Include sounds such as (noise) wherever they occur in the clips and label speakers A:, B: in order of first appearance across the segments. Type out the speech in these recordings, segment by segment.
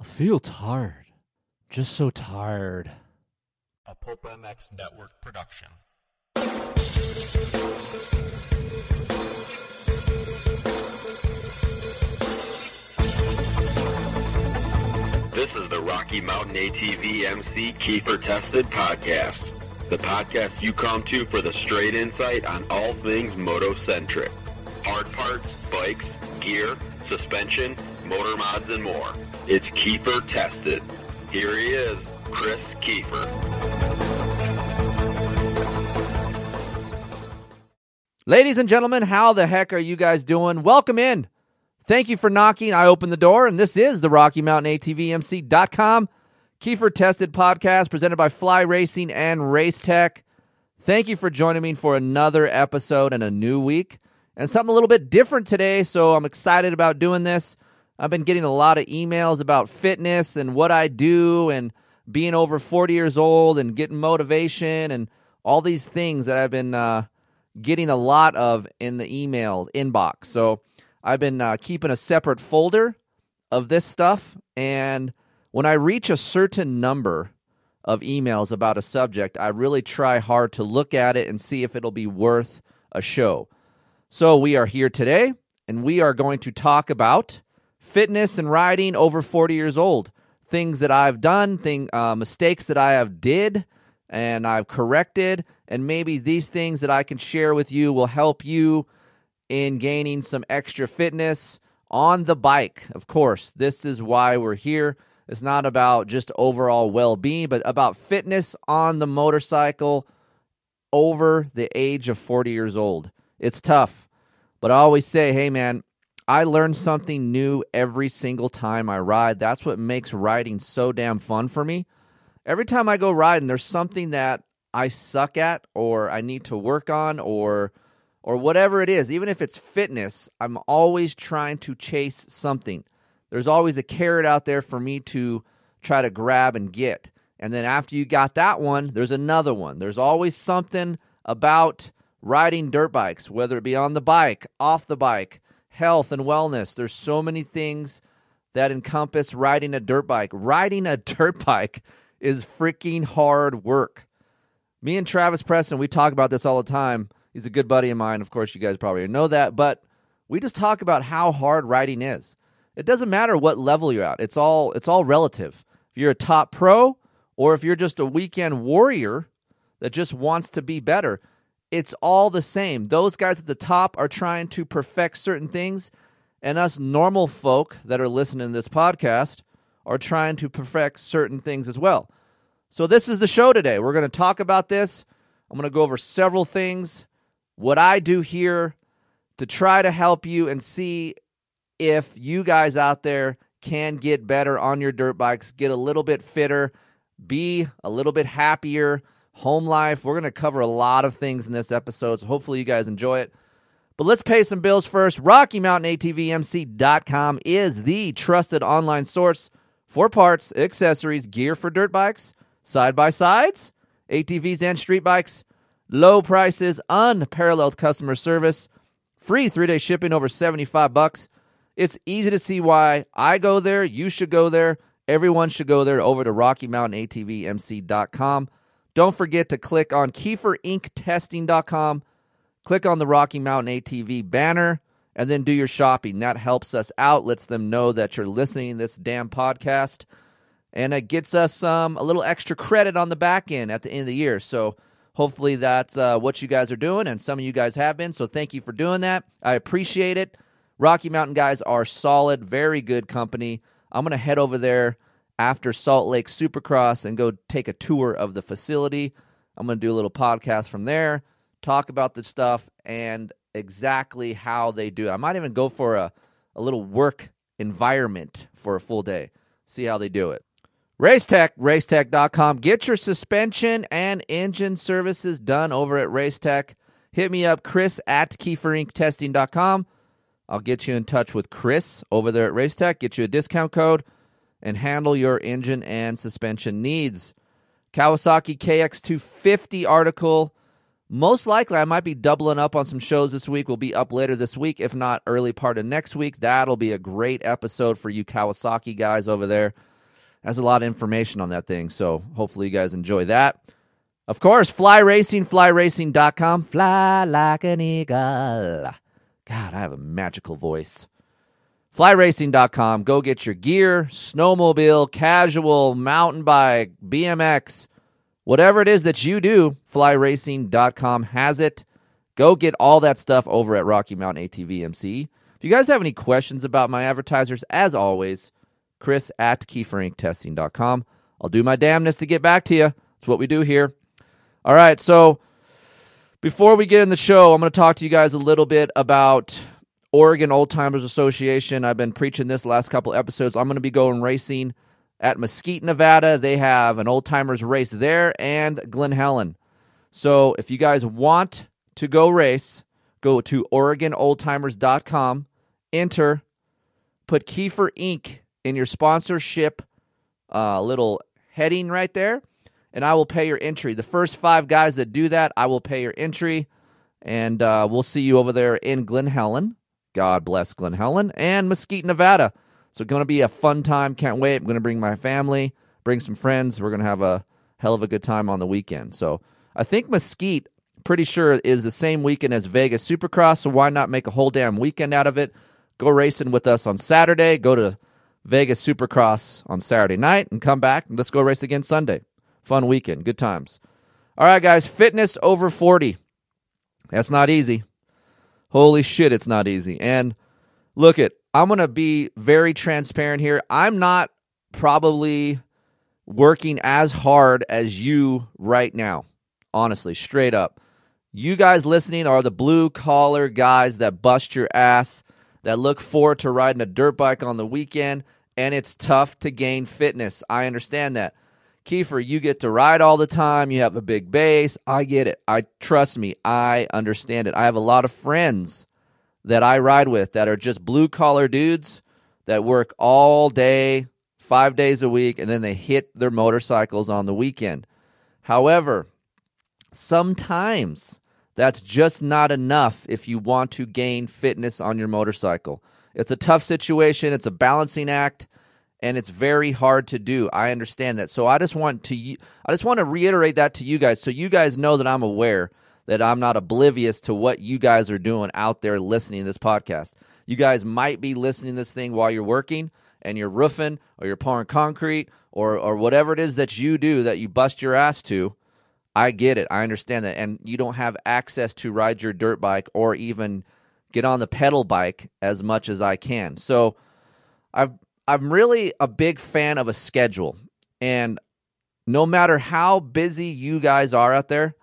A: I feel tired. Just so tired.
B: A Pulp MX Network production.
C: This is the Rocky Mountain ATV MC Keefer Tested Podcast. The podcast you come to for the straight insight on all things moto-centric. Hard parts, bikes, gear, suspension, motor mods, and more. It's Keefer Tested. Here he is, Kris Keefer.
A: Ladies and gentlemen, how the heck are you guys doing? Welcome in. Thank you for knocking. I opened the door, and this is the Rocky Mountain ATVMC.com Keefer Tested podcast presented by Fly Racing and Race Tech. Thank you for joining me for another episode and a new week and something a little bit different today. So I'm excited about doing this. I've been getting a lot of emails about fitness and what I do and being over 40 years old and getting motivation and all these things that I've been uh, getting a lot of in the email inbox. So I've been uh, keeping a separate folder of this stuff. And when I reach a certain number of emails about a subject, I really try hard to look at it and see if it'll be worth a show. So we are here today, and we are going to talk about fitness and riding over 40 years old. Things that I've done, thing, uh, mistakes that I have did, and I've corrected, and maybe these things that I can share with you will help you in gaining some extra fitness on the bike. Of course, this is why we're here. It's not about just overall well being, but about fitness on the motorcycle over the age of 40 years old. It's tough, but I always say, hey, man, I learn something new every single time I ride. That's what makes riding so damn fun for me. Every time I go riding, there's something that I suck at or I need to work on or or whatever it is, even if it's fitness, I'm always trying to chase something. There's always a carrot out there for me to try to grab and get. And then after you got that one, there's another one. There's always something about riding dirt bikes, whether it be on the bike, off the bike, health and wellness. There's so many things that encompass riding a dirt bike. Riding a (laughs) dirt bike is freaking hard work. Me and Travis Preston, we talk about this all the time. He's a good buddy of mine. Of course, you guys probably know that, but we just talk about how hard riding is. It doesn't matter what level you're at. It's all it's all relative. If you're a top pro or if you're just a weekend warrior that just wants to be better, it's all the same. Those guys at the top are trying to perfect certain things, and us normal folk that are listening to this podcast are trying to perfect certain things as well. So this is the show today. We're going to talk about this. I'm going to go over several things, what I do here to try to help you and see if you guys out there can get better on your dirt bikes, get a little bit fitter, be a little bit happier, home life. We're going to cover a lot of things in this episode, so hopefully you guys enjoy it. But let's pay some bills first. Rocky Mountain ATVMC.com is the trusted online source for parts, accessories, gear for dirt bikes, side by sides, ATVs, and street bikes. Low prices, unparalleled customer service, free three day shipping over 75 bucks. It's easy to see why I go there. You should go there. Everyone should go there over to RockyMountainATVMC.com. Don't forget to click on KieferInkTesting.com. Click on the Rocky Mountain ATV banner and then do your shopping. That helps us out, lets them know that you're listening to this damn podcast, and it gets us um, a little extra credit on the back end at the end of the year. So hopefully that's uh, what you guys are doing, and some of you guys have been. So thank you for doing that. I appreciate it. Rocky Mountain guys are solid, very good company. I'm going to head over there after Salt Lake Supercross and go take a tour of the facility. I'm going to do a little podcast from there, talk about the stuff and exactly how they do it. I might even go for a, a little work environment for a full day, see how they do it. Racetech, racetech.com. Get your suspension and engine services done over at Racetech. Hit me up, Chris at KieferInkTesting.com. I'll get you in touch with Chris over there at Racetech, get you a discount code, and handle your engine and suspension needs. Kawasaki KX250 article Most likely, I might be doubling up on some shows this week. We'll be up later this week, if not early part of next week. That'll be a great episode for you Kawasaki guys over there. Has a lot of information on that thing, so hopefully you guys enjoy that. Of course, Fly Racing, flyracing.com. Fly like an eagle. God, I have a magical voice. Flyracing.com. Go get your gear, snowmobile, casual, mountain bike, BMX, whatever it is that you do. Flyracing.com has it. Go get all that stuff over at Rocky Mountain ATVMC. If you guys have any questions about my advertisers, as always, Chris at KieferInkTesting.com. I'll do my damnness to get back to you. That's what we do here. All right, so before we get in the show, I'm going to talk to you guys a little bit about Oregon Old Timers Association. I've been preaching this last couple episodes. I'm going to be going racing at Mesquite, Nevada. They have an old timers race there and Glen Helen. So if you guys want to go race, go to OregonOldTimers.com, enter, put Keefer Inc. in your sponsorship uh, little heading right there, and I will pay your entry. The first five guys that do that, I will pay your entry, and uh, we'll see you over there in Glen Helen. God bless Glen Helen and Mesquite, Nevada. So going to be a fun time. Can't wait. I'm going to bring my family, bring some friends. We're going to have a hell of a good time on the weekend. So I think Mesquite, pretty sure, is the same weekend as Vegas Supercross. So why not make a whole damn weekend out of it? Go racing with us on Saturday. Go to Vegas Supercross on Saturday night and come back. Let's go race again Sunday. Fun weekend. Good times. All right, guys. Fitness over 40. That's not easy. Holy shit, it's not easy. And look at I'm going to be very transparent here. I'm not probably working as hard as you right now. Honestly, straight up. You guys listening are the blue collar guys that bust your ass, that look forward to riding a dirt bike on the weekend, and it's tough to gain fitness. I understand that. Keefer, you get to ride all the time. You have a big base. I get it. I trust me. I understand it. I have a lot of friends that I ride with that are just blue collar dudes that work all day, five days a week, and then they hit their motorcycles on the weekend. However, sometimes that's just not enough if you want to gain fitness on your motorcycle. It's a tough situation, it's a balancing act and it's very hard to do. I understand that. So I just want to I just want to reiterate that to you guys so you guys know that I'm aware that I'm not oblivious to what you guys are doing out there listening to this podcast. You guys might be listening to this thing while you're working and you're roofing or you're pouring concrete or or whatever it is that you do that you bust your ass to. I get it. I understand that. And you don't have access to ride your dirt bike or even get on the pedal bike as much as I can. So I've I'm really a big fan of a schedule. And no matter how busy you guys are out there,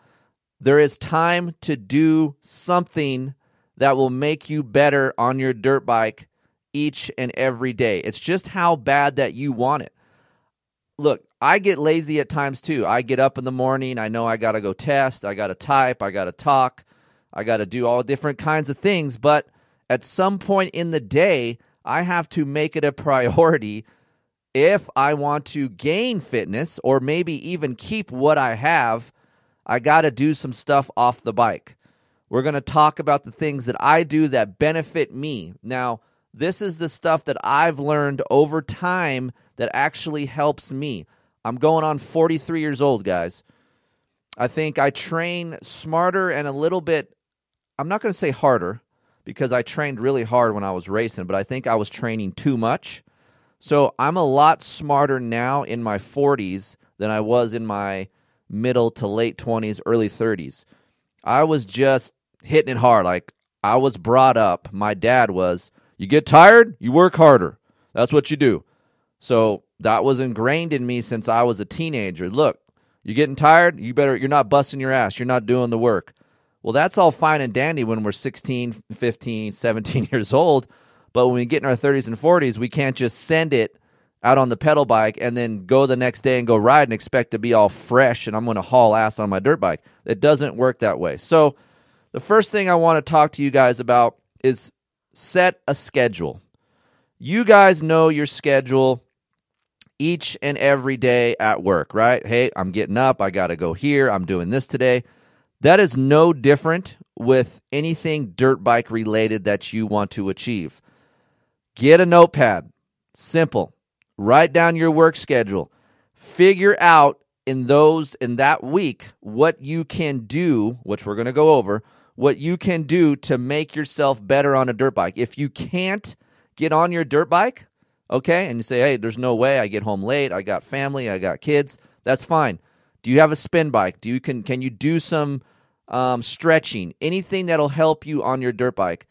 A: there is time to do something that will make you better on your dirt bike each and every day. It's just how bad that you want it. Look, I get lazy at times too. I get up in the morning, I know I got to go test, I got to type, I got to talk, I got to do all different kinds of things, but at some point in the day, I have to make it a priority if I want to gain fitness or maybe even keep what I have. I got to do some stuff off the bike. We're going to talk about the things that I do that benefit me. Now, this is the stuff that I've learned over time that actually helps me. I'm going on 43 years old, guys. I think I train smarter and a little bit, I'm not going to say harder, because I trained really hard when I was racing, but I think I was training too much. So I'm a lot smarter now in my 40s than I was in my middle to late 20s, early 30s. I was just hitting it hard. Like I was brought up, my dad was, you get tired, you work harder. That's what you do. So that was ingrained in me since I was a teenager. Look, you're getting tired, you better you're not busting your ass, you're not doing the work. Well, that's all fine and dandy when we're 16, 15, 17 (laughs) years old. But when we get in our 30s and 40s, we can't just send it out on the pedal bike and then go the next day and go ride and expect to be all fresh and I'm going to haul ass on my dirt bike. It doesn't work that way. So, the first thing I want to talk to you guys about is set a schedule. You guys know your schedule each and every day at work, right? Hey, I'm getting up. I got to go here. I'm doing this today. That is no different with anything dirt bike related that you want to achieve. Get a notepad. Simple. Write down your work schedule. Figure out in those in that week what you can do, which we're going to go over, what you can do to make yourself better on a dirt bike. If you can't get on your dirt bike, okay, and you say, "Hey, there's no way I get home late. I got family, I got kids." That's fine. Do you have a spin bike? Do you can can you do some um, stretching? Anything that'll help you on your dirt bike.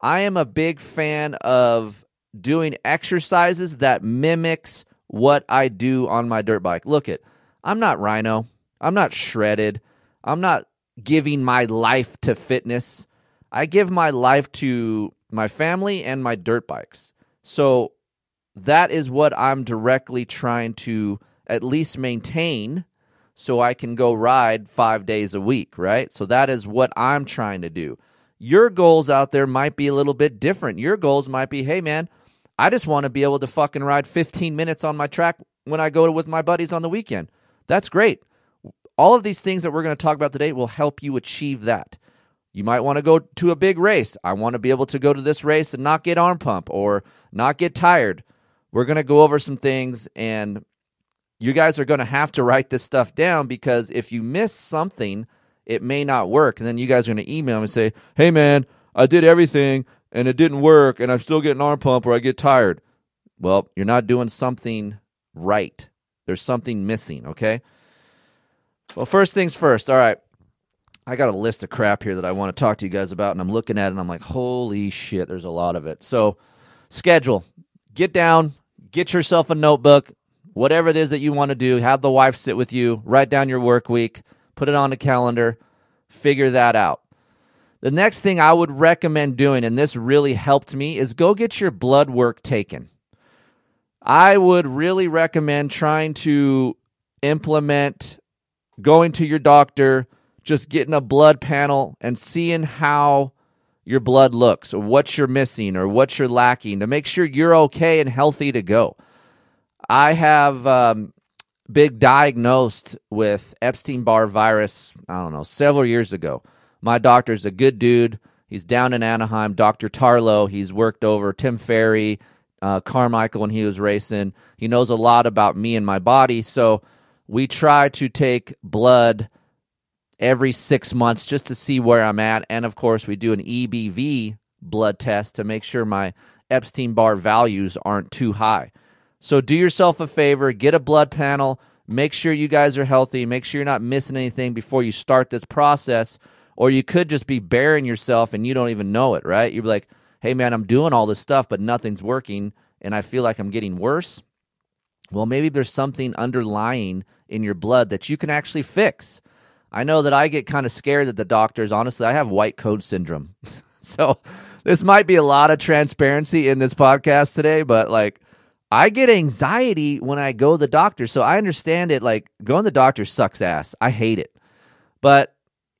A: I am a big fan of doing exercises that mimics what I do on my dirt bike. Look it, I'm not rhino. I'm not shredded. I'm not giving my life to fitness. I give my life to my family and my dirt bikes. So that is what I'm directly trying to at least maintain so I can go ride five days a week, right? So that is what I'm trying to do. Your goals out there might be a little bit different. Your goals might be, hey man, I just want to be able to fucking ride 15 minutes on my track when I go with my buddies on the weekend. That's great. All of these things that we're going to talk about today will help you achieve that. You might want to go to a big race. I want to be able to go to this race and not get arm pump or not get tired. We're going to go over some things and you guys are going to have to write this stuff down because if you miss something, it may not work. And then you guys are going to email me and say, hey, man, I did everything and it didn't work and I'm still getting arm pump or I get tired. Well, you're not doing something right. There's something missing, okay? Well, first things first. All right. I got a list of crap here that I want to talk to you guys about, and I'm looking at it and I'm like, holy shit, there's a lot of it. So, schedule. Get down, get yourself a notebook, whatever it is that you want to do. Have the wife sit with you, write down your work week, put it on a calendar, figure that out. The next thing I would recommend doing, and this really helped me, is go get your blood work taken. I would really recommend trying to implement going to your doctor, just getting a blood panel and seeing how your blood looks or what you're missing or what you're lacking to make sure you're okay and healthy to go. I have um, been diagnosed with Epstein Barr virus, I don't know, several years ago. My doctor's a good dude. He's down in Anaheim, Dr. Tarlow. He's worked over Tim Ferry, uh, Carmichael when he was racing. He knows a lot about me and my body. So we try to take blood every six months just to see where I'm at. And of course, we do an EBV blood test to make sure my Epstein Barr values aren't too high. So do yourself a favor, get a blood panel, make sure you guys are healthy, make sure you're not missing anything before you start this process. Or you could just be burying yourself and you don't even know it, right? You're like, hey man, I'm doing all this stuff, but nothing's working and I feel like I'm getting worse. Well, maybe there's something underlying in your blood that you can actually fix. I know that I get kind of scared that the doctors, honestly, I have white coat syndrome. (laughs) so this might be a lot of transparency in this podcast today, but like I get anxiety when I go to the doctor. So I understand it. Like going to the doctor sucks ass. I hate it. But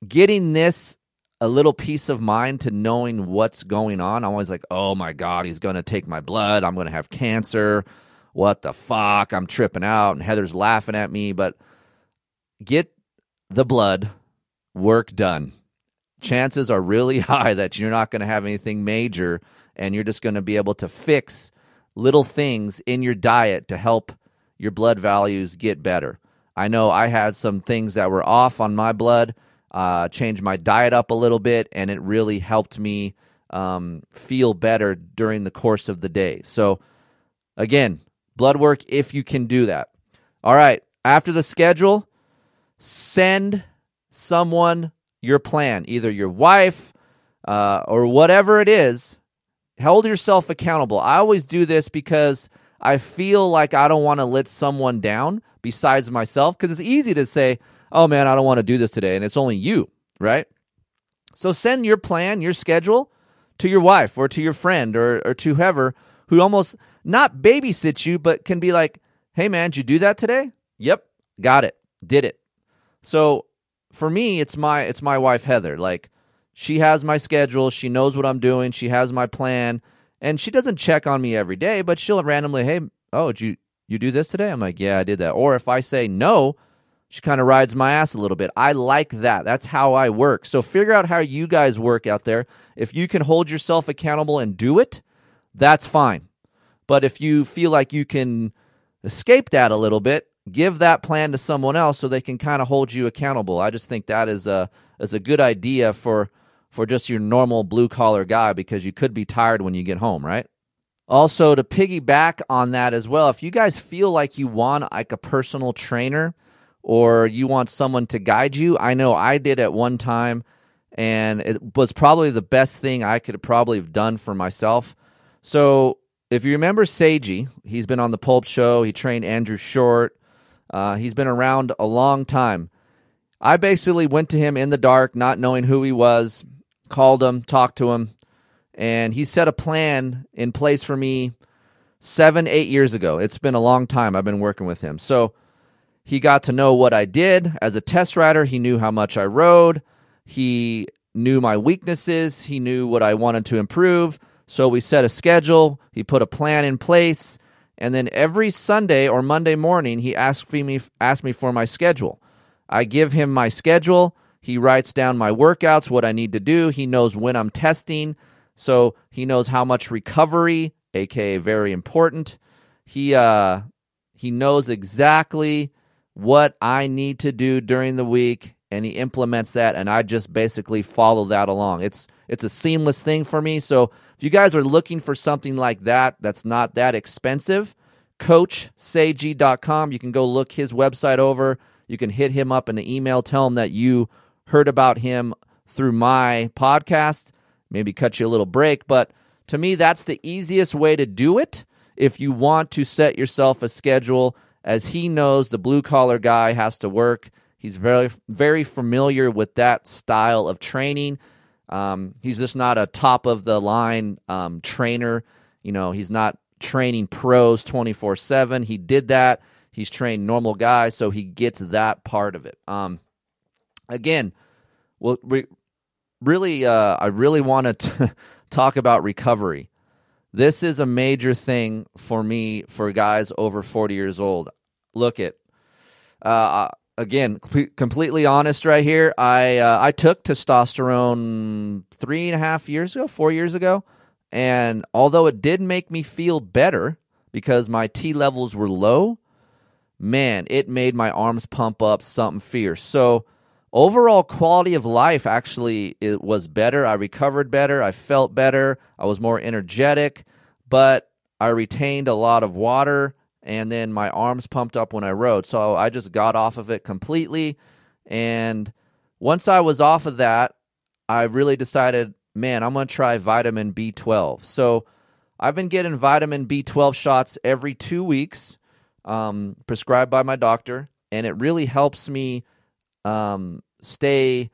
A: getting this a little peace of mind to knowing what's going on, I'm always like, oh my God, he's going to take my blood. I'm going to have cancer. What the fuck? I'm tripping out. And Heather's laughing at me. But get the blood work done. Chances are really (laughs) high that you're not going to have anything major and you're just going to be able to fix little things in your diet to help your blood values get better. I know I had some things that were off on my blood, uh, changed my diet up a little bit, and it really helped me um, feel better during the course of the day. So, again, blood work if you can do that. All right, after the schedule, send someone your plan, either your wife uh, or whatever it is, hold yourself accountable. I always do this because I feel like I don't want to let someone down besides myself because it's easy to say, oh man, I don't want to do this today. And it's only you, right? So send your plan, your schedule to your wife or to your friend or, or to whoever who almost not babysits you, but can be like, hey man, did you do that today? Yep, got it, did it. So for me, it's my it's my wife Heather. Like she has my schedule. She knows what I'm doing. She has my plan. And she doesn't check on me every day, but she'll randomly, hey, oh, did you, you do this today? I'm like, yeah, I did that. Or if I say no, she kind of rides my ass a little bit. I like that. That's how I work. So figure out how you guys work out there. If you can hold yourself accountable and do it, that's fine. But if you feel like you can escape that a little bit, give that plan to someone else so they can kind of hold you accountable. I just think that is a is a good idea for for just your normal blue collar guy because you could be tired when you get home, right? Also, to piggyback on that as well, if you guys feel like you want like a personal trainer or you want someone to guide you, I know I did at one time and it was probably the best thing I could probably have done for myself. So, if you remember Seiji, he's been on the Pulp Show, he trained Andrew Short, uh, he's been around a long time. I basically went to him in the dark, not knowing who he was, called him, talked to him, and he set a plan in place for me seven, eight years ago. It's been a long time I've been working with him. So he got to know what I did as a test rider. He knew how much I rode. He knew my weaknesses. He knew what I wanted to improve. So we set a schedule. He put a plan in place. And then every Sunday or Monday morning, he asked me, asked me for my schedule. I give him my schedule. He writes down my workouts, what I need to do. He knows when I'm testing. So he knows how much recovery, aka very important. He uh he knows exactly what I need to do during the week and he implements that and I just basically follow that along. It's it's a seamless thing for me. So if you guys are looking for something like that that's not that expensive, coachseiji.com, you can go look his website over. You can hit him up in the email, tell him that you heard about him through my podcast maybe cut you a little break. But to me, that's the easiest way to do it if you want to set yourself a schedule, as he knows the blue collar guy has to work. He's very, very familiar with that style of training. Um, he's just not a top of the line um, trainer. You know, he's not training pros 24 7. He did that. He's trained normal guys, so he gets that part of it. Um, again, well, re- really, uh, I really want to (laughs) talk about recovery. This is a major thing for me for guys over 40 years old. Look at, uh, uh again, completely honest right here. I uh, I took testosterone three and a half years ago, four years ago, and although it did make me feel better because my T levels were low, man, it made my arms pump up something fierce. So overall quality of life actually it was better. I recovered better. I felt better. I was more energetic, but I retained a lot of water and then my arms pumped up when I rode. So I just got off of it completely. And once I was off of that, I really decided, man, I'm going to try vitamin B12. So I've been getting vitamin B12 shots every two weeks, um, prescribed by my doctor, and it really helps me um, stay.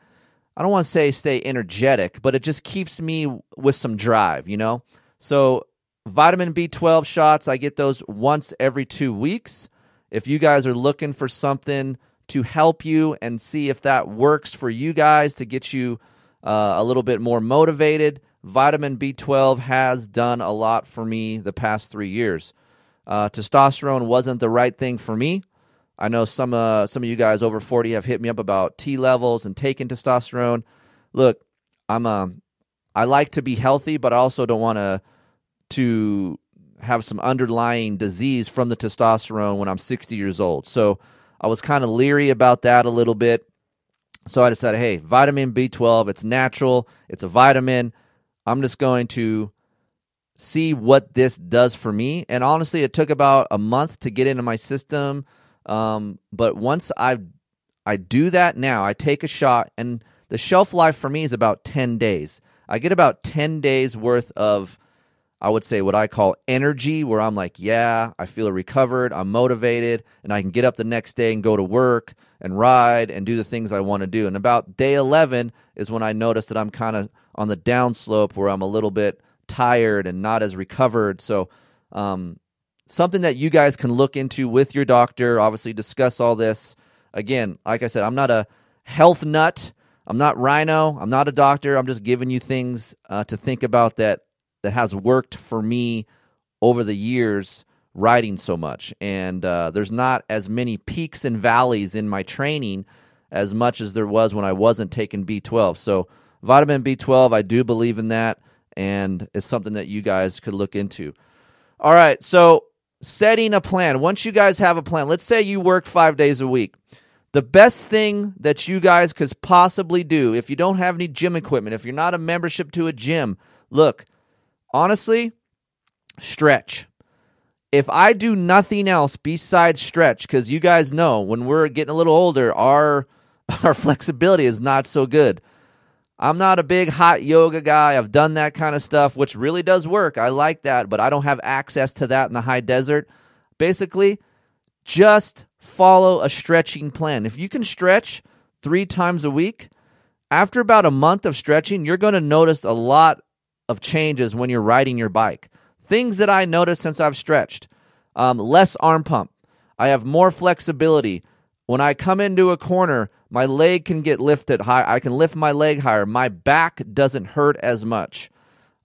A: I don't want to say stay energetic, but it just keeps me with some drive, you know? So, vitamin B12 shots, I get those once every two weeks. If you guys are looking for something to help you and see if that works for you guys to get you uh, a little bit more motivated, vitamin B12 has done a lot for me the past three years. Uh, testosterone wasn't the right thing for me. I know some uh, some of you guys over 40 have hit me up about T levels and taking testosterone. Look, I'm um I like to be healthy, but I also don't want to to have some underlying disease from the testosterone when I'm 60 years old. So I was kind of leery about that a little bit. So I decided, hey, vitamin B12, it's natural, it's a vitamin. I'm just going to see what this does for me. And honestly, it took about a month to get into my system um, but once I I do that now, I take a shot, and the shelf life for me is about ten days. I get about ten days worth of, I would say, what I call energy, where I'm like, yeah, I feel recovered, I'm motivated, and I can get up the next day and go to work and ride and do the things I want to do. And about day eleven is when I notice that I'm kind of on the downslope, where I'm a little bit tired and not as recovered. So um, something that you guys can look into with your doctor. Obviously, discuss all this. Again, like I said, I'm not a health nut. I'm not Rhino. I'm not a doctor. I'm just giving you things uh, to think about that that has worked for me over the years riding so much. And uh, there's not as many peaks and valleys in my training as much as there was when I wasn't taking B12. So, vitamin B12, I do believe in that. And it's something that you guys could look into. All right. So, setting a plan. Once you guys have a plan, let's say you work five days a week. The best thing that you guys could possibly do, if you don't have any gym equipment, if you're not a membership to a gym, look, honestly, stretch. If I do nothing else besides stretch, because you guys know when we're getting a little older, our (laughs) our flexibility is not so good. I'm not a big hot yoga guy. I've done that kind of stuff, which really does work. I like that, but I don't have access to that in the high desert. Basically, just follow a stretching plan. If you can stretch three times a week, after about a month of stretching, you're going to notice a lot of changes when you're riding your bike. Things that I noticed since I've stretched um, less arm pump. I have more flexibility. When I come into a corner, my leg can get lifted high. I can lift my leg higher. My back doesn't hurt as much.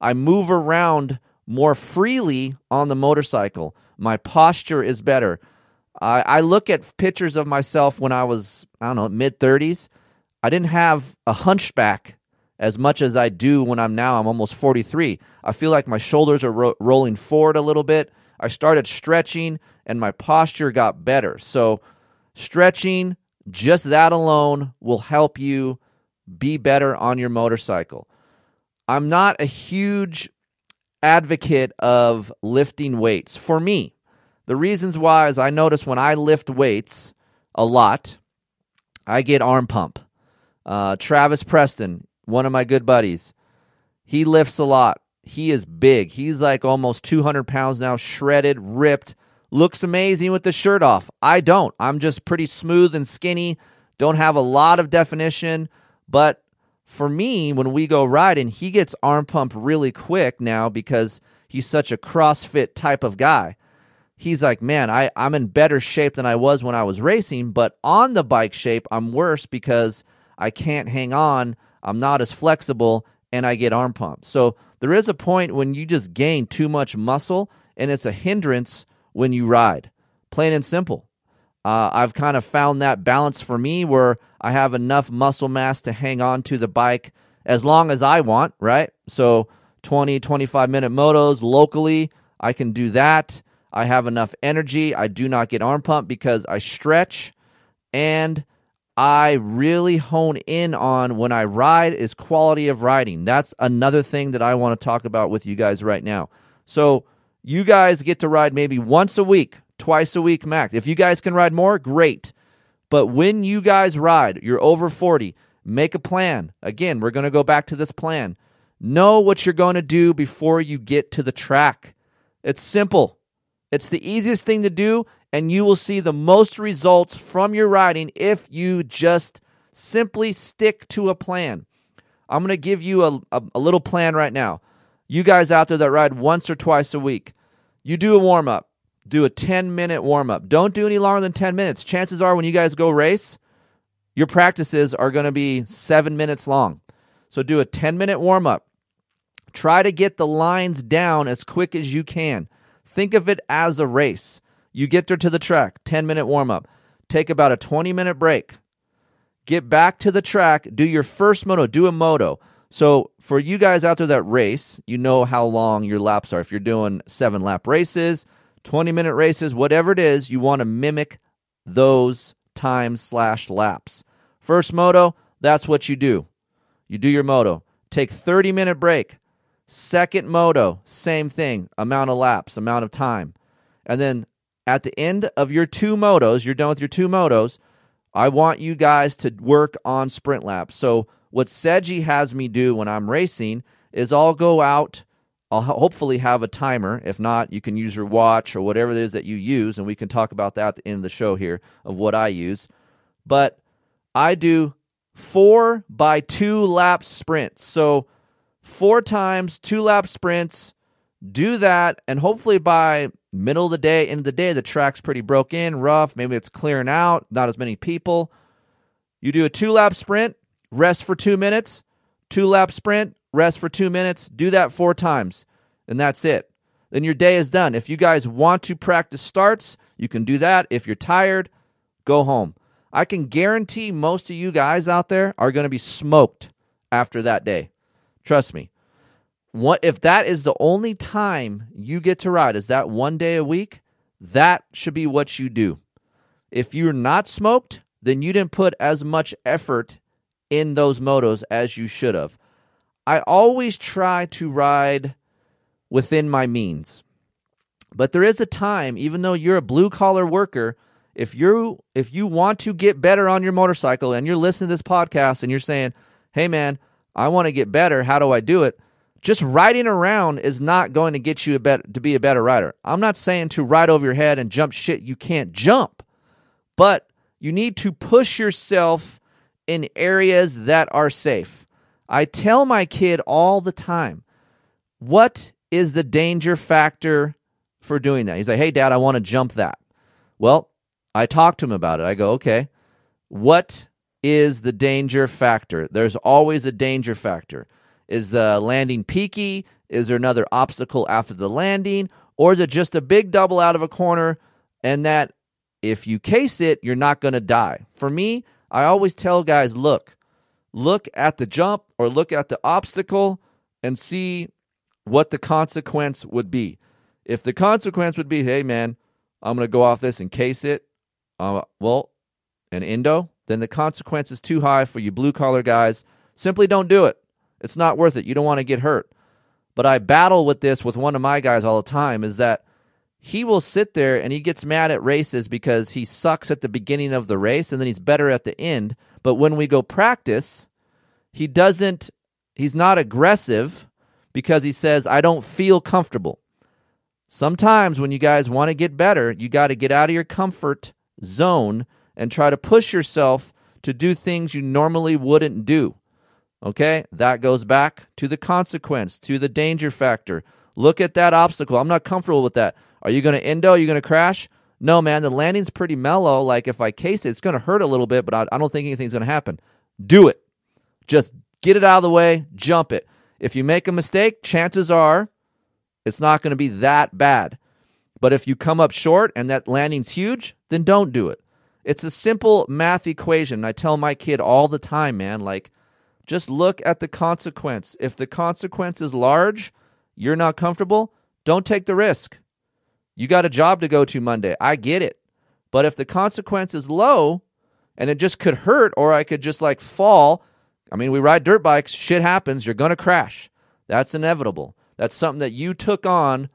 A: I move around more freely on the motorcycle. My posture is better. I, I look at pictures of myself when I was, I don't know, mid 30s. I didn't have a hunchback as much as I do when I'm now. I'm almost 43. I feel like my shoulders are ro- rolling forward a little bit. I started stretching and my posture got better. So, stretching, just that alone will help you be better on your motorcycle. I'm not a huge advocate of lifting weights for me. The reasons why is I notice when I lift weights a lot, I get arm pump. Uh, Travis Preston, one of my good buddies, he lifts a lot. He is big. He's like almost 200 pounds now, shredded, ripped, looks amazing with the shirt off. I don't. I'm just pretty smooth and skinny, don't have a lot of definition. But for me, when we go riding, he gets arm pump really quick now because he's such a CrossFit type of guy. He's like, man, I, I'm in better shape than I was when I was racing, but on the bike shape, I'm worse because I can't hang on. I'm not as flexible and I get arm pump. So there is a point when you just gain too much muscle and it's a hindrance when you ride. Plain and simple. Uh, I've kind of found that balance for me where I have enough muscle mass to hang on to the bike as long as I want, right? So 20, 25 minute motos locally, I can do that. I have enough energy. I do not get arm pump because I stretch and I really hone in on when I ride is quality of riding. That's another thing that I want to talk about with you guys right now. So, you guys get to ride maybe once a week, twice a week max. If you guys can ride more, great. But when you guys ride, you're over 40, make a plan. Again, we're going to go back to this plan. Know what you're going to do before you get to the track. It's simple. It's the easiest thing to do, and you will see the most results from your riding if you just simply stick to a plan. I'm going to give you a, a, a, little plan right now. You guys out there that ride once or twice a week, you do a warm up, do a 10 minute warm up. Don't do any longer than 10 minutes. Chances are, when you guys go race, your practices are going to be seven minutes long. So do a 10 minute warm up. Try to get the lines down as quick as you can. Think of it as a race. You get there to the track, 10 minute warm up. Take about a 20 minute break. Get back to the track, do your first moto, do a moto. So, for you guys out there that race, you know how long your laps are. If you're doing seven lap races, 20 minute races, whatever it is, you want to mimic those times slash laps. First moto, that's what you do. You do your moto. Take 30 minute break. Second moto, same thing, amount of laps, amount of time. And then at the end of your two motos, you're done with your two motos, I want you guys to work on sprint laps. So, what Seiji has me do when I'm racing is I'll go out. I'll hopefully have a timer. If not, you can use your watch or whatever it is that you use, and we can talk about that at the end of the show here of what I use. But I do four by two lap sprints. So, four times two lap sprints. Do that, and hopefully by middle of the day, end of the day, the track's pretty broke in, rough. Maybe it's clearing out, not as many people. You do a two lap sprint, rest for two minutes, two lap sprint, rest for two minutes. Do that four times, and that's it. then your day is done. If you guys want to practice starts, you can do that. If you're tired, go home. I can guarantee most of you guys out there are going to be smoked after that day. Trust me. What if that is the only time you get to ride is that one day a week? That should be what you do. If you're not smoked, then you didn't put as much effort in those motos as you should have. I always try to ride within my means. But there is a time, even though you're a blue collar worker, if you if you want to get better on your motorcycle and you're listening to this podcast and you're saying, "Hey man, I want to get better. How do I do it?" Just riding around is not going to get you a bet- to be a better rider. I'm not saying to ride over your head and jump shit you can't jump, but you need to push yourself in areas that are safe. I tell my kid all the time, what is the danger factor for doing that? He's like, hey, dad, I want to jump that. Well, I talk to him about it. I go, okay, what is the danger factor? There's always a danger factor. Is the landing peaky? Is there another obstacle after the landing? Or is it just a big double out of a corner and that if you case it, you're not going to die? For me, I always tell guys look, look at the jump or look at the obstacle and see what the consequence would be. If the consequence would be, hey, man, I'm going to go off this and case it, uh, well, an endo, then the consequence is too high for you blue collar guys. Simply don't do it. It's not worth it. You don't want to get hurt. But I battle with this with one of my guys all the time is that he will sit there and he gets mad at races because he sucks at the beginning of the race and then he's better at the end. But when we go practice, he doesn't, he's not aggressive because he says, I don't feel comfortable. Sometimes when you guys want to get better, you got to get out of your comfort zone and try to push yourself to do things you normally wouldn't do. Okay? That goes back to the consequence, to the danger factor. Look at that obstacle. I'm not comfortable with that. Are you going to endo? Are you going to crash? No, man. The landing's pretty mellow. Like if I case it, it's going to hurt a little bit, but I, I don't think anything's going to happen. Do it. Just get it out of the way, jump it. If you make a mistake, chances are it's not going to be that bad. But if you come up short and that landing's huge, then don't do it. It's a simple math equation. I tell my kid all the time, man, like just look at the consequence. If the consequence is large, you're not comfortable, don't take the risk. You got a job to go to Monday. I get it. But if the consequence is low and it just could hurt or I could just like fall, I mean, we ride dirt bikes, shit happens, you're going to crash. That's inevitable. That's something that you took on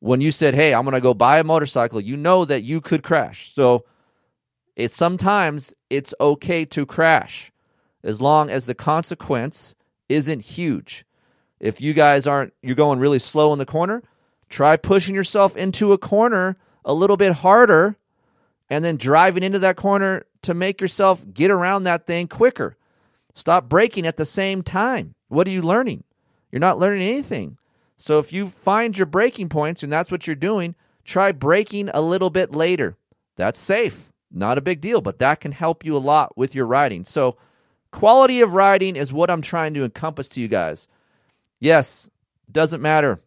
A: when you said, "Hey, I'm going to go buy a motorcycle." You know that you could crash. So, it's sometimes it's okay to crash as long as the consequence isn't huge. If you guys aren't you're going really slow in the corner, try pushing yourself into a corner a little bit harder and then driving into that corner to make yourself get around that thing quicker. Stop braking at the same time. What are you learning? You're not learning anything. So if you find your breaking points and that's what you're doing, try braking a little bit later. That's safe. Not a big deal, but that can help you a lot with your riding. So quality of riding is what I'm trying to encompass to you guys. Yes, doesn't matter.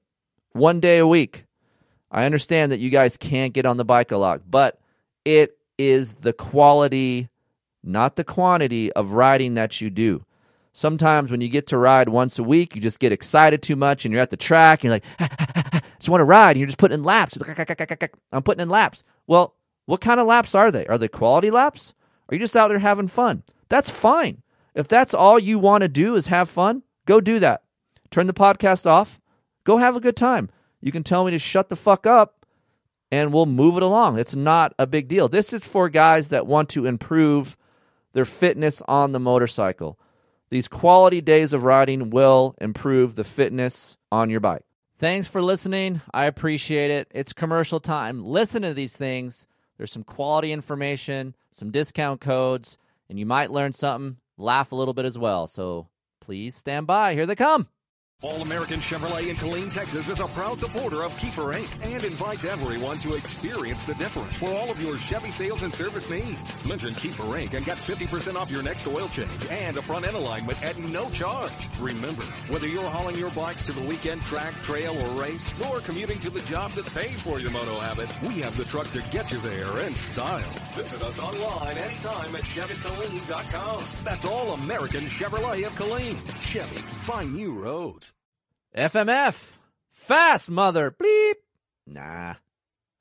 A: One day a week. I understand that you guys can't get on the bike a lot, but it is the quality, not the quantity of riding that you do. Sometimes when you get to ride once a week, you just get excited too much and you're at the track and you're like, ah, ah, ah, just want to ride. And you're just putting in laps. I'm putting in laps. Well, what kind of laps are they? Are they quality laps? Are you just out there having fun? That's fine. If that's all you want to do is have fun, go do that. Turn the podcast off. Go have a good time. You can tell me to shut the fuck up and we'll move it along. It's not a big deal. This is for guys that want to improve their fitness on the motorcycle. These quality days of riding will improve the fitness on your bike. Thanks for listening. I appreciate it. It's commercial time. Listen to these things. There's some quality information, some discount codes, and you might learn something, laugh a little bit as well. So please stand by. Here they come.
D: All American Chevrolet in Killeen, Texas is a proud supporter of Keefer Inc. and invites everyone to experience the difference for all of your Chevy sales and service needs. Mention Keefer Inc. and get 50% off your next oil change and a front end alignment at no charge. Remember, whether you're hauling your bikes to the weekend track, trail, or race, or commuting to the job that pays for your moto habit, we have the truck to get you there in style. Visit us online anytime at ChevyKilleen.com. That's All American Chevrolet of Killeen. Chevy, find new roads.
A: FMF. Fast, mother. Bleep. Nah.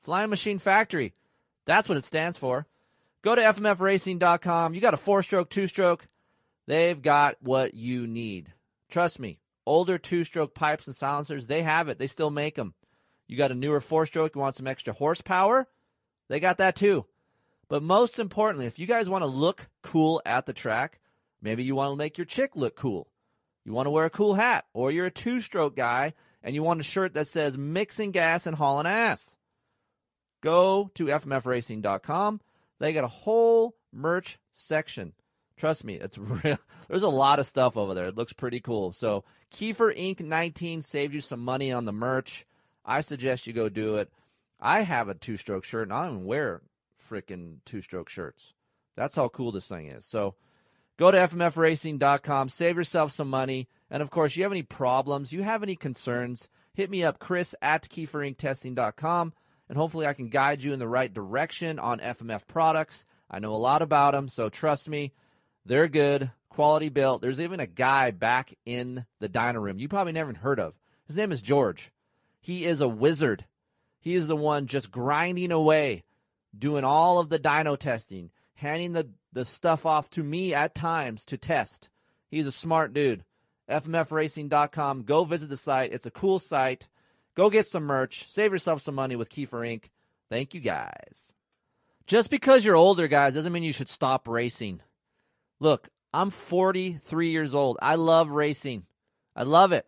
A: Flying Machine Factory. That's what it stands for. Go to FMFRacing.com. You got a four stroke, two stroke. They've got what you need. Trust me. Older two stroke pipes and silencers, they have it. They still make them. You got a newer four stroke, you want some extra horsepower? They got that too. But most importantly, if you guys want to look cool at the track, maybe you want to make your chick look cool. You want to wear a cool hat, or you're a two stroke guy and you want a shirt that says mixing gas and hauling ass. Go to FMFRacing.com. They got a whole merch section. Trust me, it's (laughs) real. There's a lot of stuff over there. It looks pretty cool. So, Keefer Inc. 19 saved you some money on the merch. I suggest you go do it. I have a two stroke shirt and I don't even wear freaking two stroke shirts. That's how cool this thing is. So, Go to FMFRacing.com, save yourself some money. And of course, you have any problems, you have any concerns, hit me up, Kris at KeeferIncTesting.com, and hopefully I can guide you in the right direction on FMF products. I know a lot about them, so trust me, they're good, quality built. There's even a guy back in the dyno room you probably never heard of. His name is George. He is a wizard. He is the one just grinding away, doing all of the dyno testing, handing the the stuff off to me at times to test. He's a smart dude. FMFRacing.com. Go visit the site. It's a cool site. Go get some merch. Save yourself some money with Keefer Inc. Thank you guys. Just because you're older, guys, doesn't mean you should stop racing. Look, I'm 43 years old. I love racing. I love it.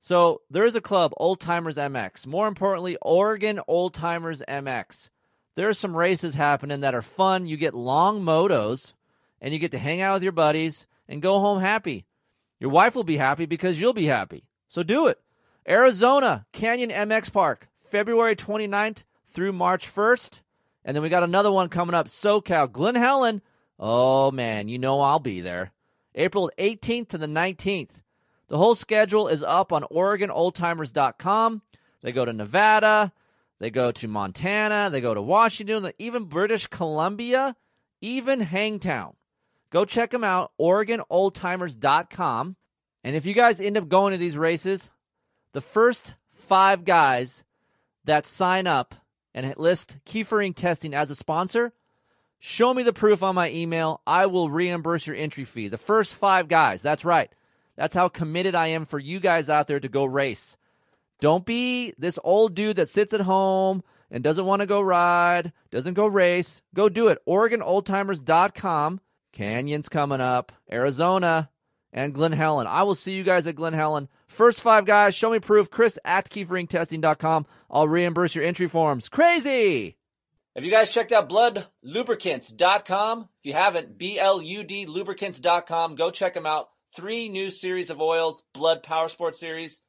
A: So there is a club, Old Timers MX. More importantly, Oregon Old Timers MX there are some races happening that are fun. You get long motos and you get to hang out with your buddies and go home happy. Your wife will be happy because you'll be happy. So do it. Arizona Canyon MX Park, February 29th through March 1st. And then we got another one coming up, SoCal, Glen Helen. Oh man, you know I'll be there. April 18th to the 19th. The whole schedule is up on OregonOldTimers.com. They go to Nevada, they go to Montana, they go to Washington, even British Columbia, even Hangtown. Go check them out, OregonOldTimers.com. And if you guys end up going to these races, the first five guys that sign up and list Keefer Inc. Testing as a sponsor, show me the proof on my email. I will reimburse your entry fee. The first five guys, that's right. That's how committed I am for you guys out there to go race. Don't be this old dude that sits at home and doesn't want to go ride, doesn't go race. Go do it. OregonOldTimers.com. Canyon's coming up. Arizona and Glen Helen. I will see you guys at Glen Helen. First five guys, show me proof. Kris at KeeferIncTesting.com. I'll reimburse your entry forms. Crazy! Have you guys checked out BLUDLubricants.com? If you haven't, B-L-U-D Lubricants.com. Go check them out. Three new series of oils, BLUD Power Sport Series,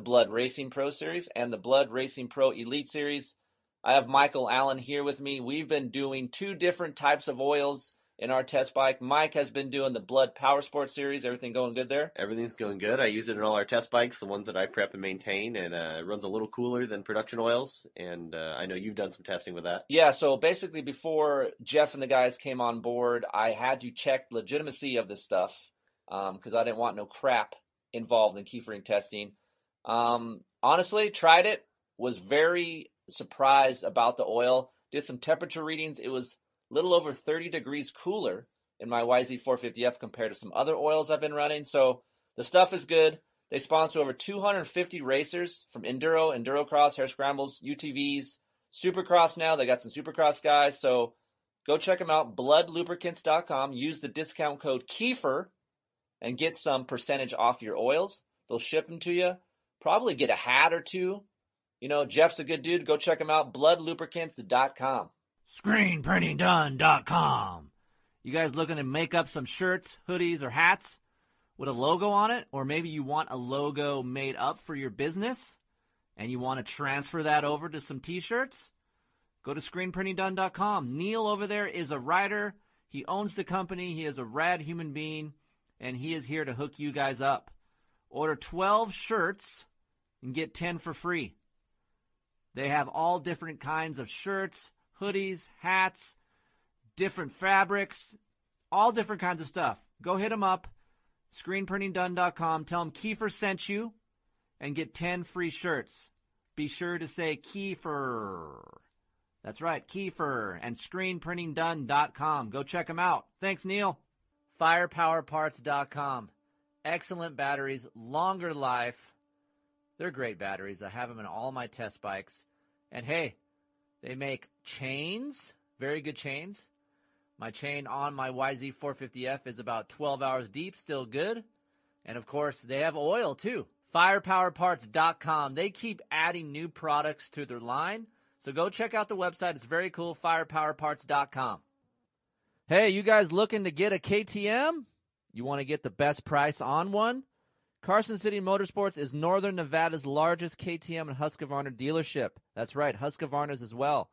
A: the BLUD Racing Pro Series and the BLUD Racing Pro Elite Series. I have Michael Allen here with me. We've been doing two different types of oils in our test bike. Mike has been doing the BLUD Power Sport Series. Everything going good there?
E: Everything's going good. I use it in all our test bikes, the ones that I prep and maintain, and uh, it runs a little cooler than production oils. And uh, I know you've done some testing with that.
A: Yeah. So basically, before Jeff and the guys came on board, I had to check legitimacy of this stuff because um, I didn't want no crap involved in Keefer Inc. testing. Um, honestly, tried it. Was very surprised about the oil. Did some temperature readings. It was a little over 30 degrees cooler in my YZ450F compared to some other oils I've been running. So the stuff is good. They sponsor over 250 racers from enduro, endurocross, hare scrambles, UTVs, supercross now. They got some supercross guys. So go check them out. BLUDlubricants.com. Use the discount code Keefer and get some percentage off your oils. They'll ship them to you probably get a hat or two. You know, Jeff's a good dude. Go check him out. BLUDlubricants.com. ScreenPrintingDone.com. You guys looking to make up some shirts, hoodies, or hats? with a logo on it, or maybe you want a logo made up for your business and you want to transfer that over to some t shirts, go to screenprintingdone.com. Neil over there is a writer, he owns the company, he is a rad human being, and he is here to hook you guys up. Order 12 shirts and get 10 for free. They have all different kinds of shirts, hoodies, hats, different fabrics, all different kinds of stuff. Go hit them up, screenprintingdone.com. Tell them Keefer sent you and get 10 free shirts. Be sure to say Keefer. That's right, Keefer and screenprintingdone.com. Go check them out. Thanks, Neil. Firepowerparts.com. Excellent batteries, longer life. They're great batteries. I have them in all my test bikes. And hey, they make chains, very good chains. My chain on my YZ450F is about 12 hours deep, still good. And of course, they have oil too. Firepowerparts.com. They keep adding new products to their line. So go check out the website. It's very cool. Firepowerparts.com. Hey, you guys looking to get a KTM? You want to get the best price on one? Carson City Motorsports is Northern Nevada's largest KTM and Husqvarna dealership. That's right, Husqvarna's as well.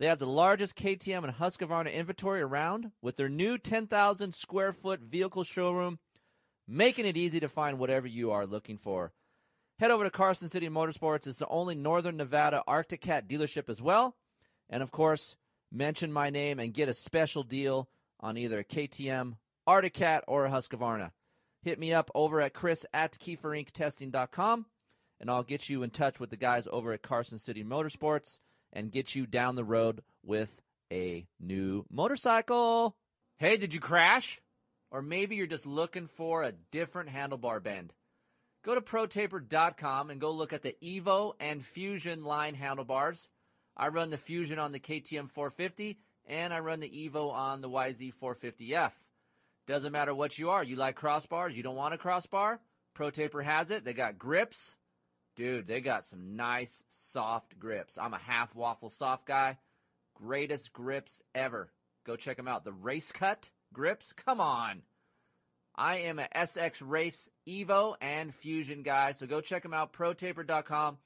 A: They have the largest KTM and Husqvarna inventory around with their new 10,000 square foot vehicle showroom, making it easy to find whatever you are looking for. Head over to Carson City Motorsports. It's the only Northern Nevada Arctic Cat dealership as well. And of course, mention my name and get a special deal on either a KTM, Arctic Cat, or a Husqvarna. Hit me up over at kris at KeeferIncTesting.com and I'll get you in touch with the guys over at Carson City Motorsports and get you down the road with a new motorcycle. Hey, did you crash? Or maybe you're just looking for a different handlebar bend. Go to protaper.com and go look at the Evo and Fusion line handlebars. I run the Fusion on the KTM 450 and I run the Evo on the YZ 450F. Doesn't matter what you are. You like crossbars, you don't want a crossbar? ProTaper has it. They got grips. Dude, they got some nice soft grips. I'm a half waffle soft guy. Greatest grips ever. Go check them out. The Race Cut grips. Come on. I am a SX Race Evo and Fusion guy, so go check them out. ProTaper.com.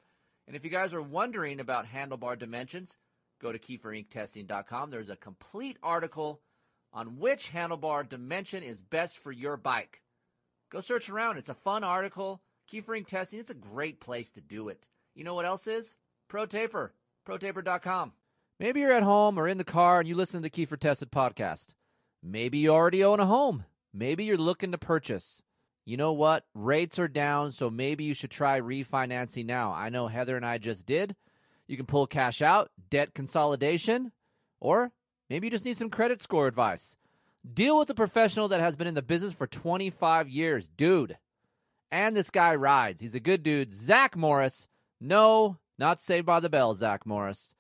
A: And if you guys are wondering about handlebar dimensions, go to KeeferIncTesting.com. There's a complete article on which handlebar dimension is best for your bike. Go search around. It's a fun article. Keefer Testing, it's a great place to do it. You know what else is? ProTaper. ProTaper.com. Maybe you're at home or in the car and you listen to the Keefer Tested podcast. Maybe you already own a home. Maybe you're looking to purchase. You know what? Rates are down, so maybe you should try refinancing now. I know Heather and I just did. You can pull cash out, debt consolidation, or maybe you just need some credit score advice. Deal with a professional that has been in the business for 25 years. Dude, and this guy rides. He's a good dude. Zach Morris. No, not Saved by the Bell, Zach Morris.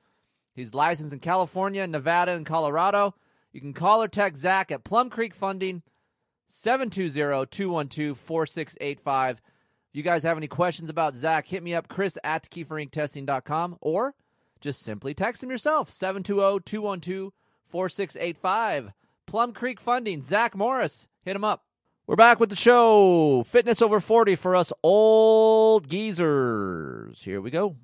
A: He's licensed in California, Nevada, and Colorado. You can call or text Zach at Plum Creek Funding, 720-212-4685. If you guys have any questions about Zach, hit me up, Kris at KeeferIncTesting.com, or just simply text him yourself, 720-212-4685. Plum Creek Funding, Zach Morris. Hit him up. We're back with the show. Fitness over 40 for us old geezers. Here we go.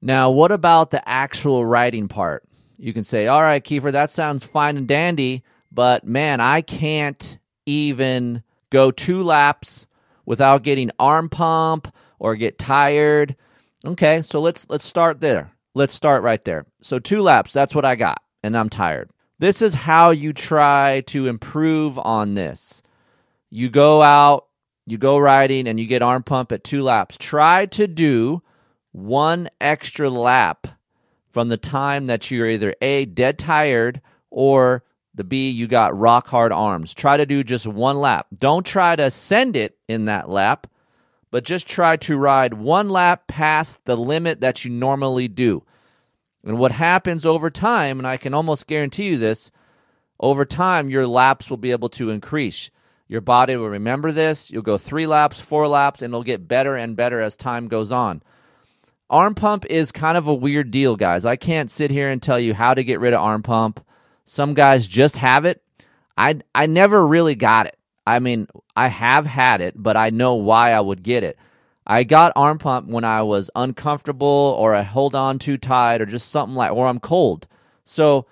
A: Now, what about the actual writing part? You can say, all right, Keefer, that sounds fine and dandy, but man, I can't even go two laps without getting arm pump or get tired. Okay, so let's let's start there. Let's start right there. So two laps, that's what I got, and I'm tired. This is how you try to improve on this you go out, you go riding, and you get arm pump at two laps. Try to do one extra lap from the time that you're either A, dead tired, or the B, you got rock hard arms. Try to do just one lap. Don't try to send it in that lap, but just try to ride one lap past the limit that you normally do. And what happens over time, and I can almost guarantee you this, over time, your laps will be able to increase. Your body will remember this. You'll go three laps, four laps, and it'll get better and better as time goes on. Arm pump is kind of a weird deal, guys. I can't sit here and tell you how to get rid of arm pump. Some guys just have it. I I never really got it. I mean, I have had it, but I know why I would get it. I got arm pump when I was uncomfortable or I hold on too tight or just something like, or I'm cold. So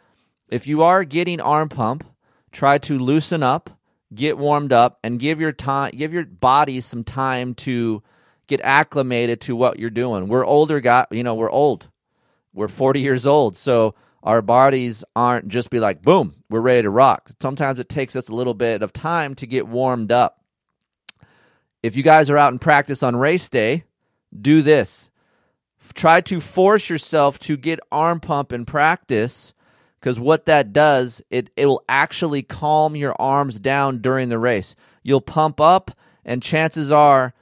A: if you are getting arm pump, try to loosen up, get warmed up, and give your time, give your body some time to get acclimated to what you're doing. We're older guy, you know, we're old. We're 40 years old, so our bodies aren't just be like, boom, we're ready to rock. Sometimes it takes us a little bit of time to get warmed up. If you guys are out in practice on race day, do this. Try to force yourself to get arm pump in practice because what that does, it, it will actually calm your arms down during the race. You'll pump up, and chances are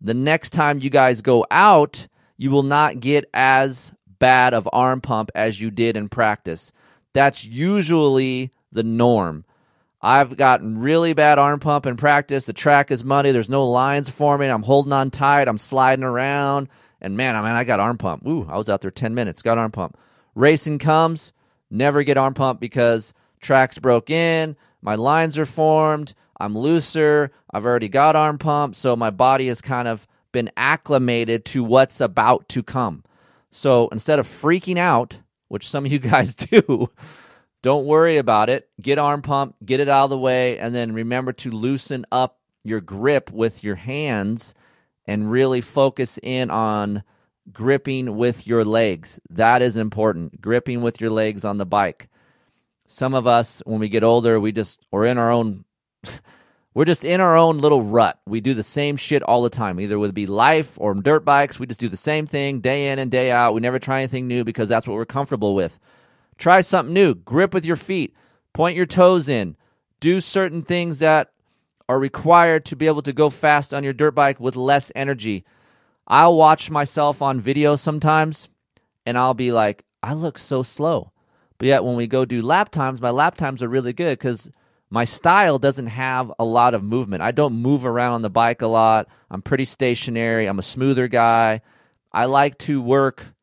A: the next time you guys go out, you will not get as bad of arm pump as you did in practice. That's usually the norm. I've gotten really bad arm pump in practice. The track is muddy. There's no lines forming. I'm holding on tight. I'm sliding around. And man, oh I mean, I got arm pump. Ooh, I was out there 10 minutes, got arm pump. Racing comes, never get arm pump because tracks broke in, my lines are formed, I'm looser, I've already got arm pump. So my body has kind of been acclimated to what's about to come. So instead of freaking out, which some of you (laughs) guys do, don't worry about it. Get arm pump, get it out of the way, and then remember to loosen up your grip with your hands and really focus in on gripping with your legs. That is important. Gripping with your legs on the bike. Some of us, when we get older, we just, we're in our own. (laughs) We're just in our own little rut. We do the same shit all the time, either would be life or dirt bikes. We just do the same thing day in and day out. We never try anything new because that's what we're comfortable with. Try something new. Grip with your feet. Point your toes in. Do certain things that are required to be able to go fast on your dirt bike with less energy. I'll watch myself on video sometimes and I'll be like, I look so slow. But yet when we go do lap times, my lap times are really good because my style doesn't have a lot of movement. I don't move around on the bike a lot. I'm pretty stationary. I'm a smoother guy. I like to work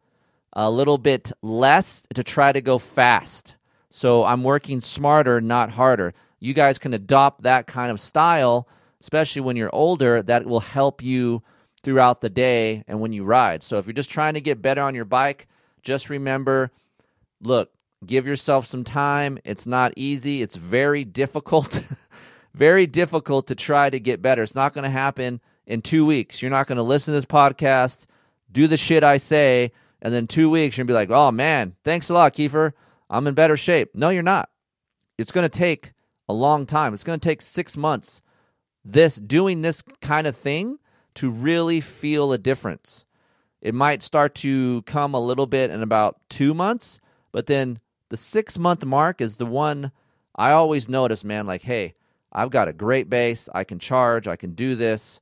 A: a little bit less to try to go fast. So I'm working smarter, not harder. You guys can adopt that kind of style, especially when you're older. That will help you throughout the day and when you ride. So if you're just trying to get better on your bike, just remember look, give yourself some time. It's not easy, it's very difficult. (laughs) very difficult to try to get better. It's not going to happen in two weeks. You're not going to listen to this podcast, do the shit I say, and then two weeks to be like, oh man, thanks a lot, Keefer. I'm in better shape. No, you're not. It's going to take a long time. It's going to take six months. This doing this kind of thing to really feel a difference. It might start to come a little bit in about two months, but then the six month mark is the one I always notice, man. Like, hey, I've got a great base. I can charge. I can do this.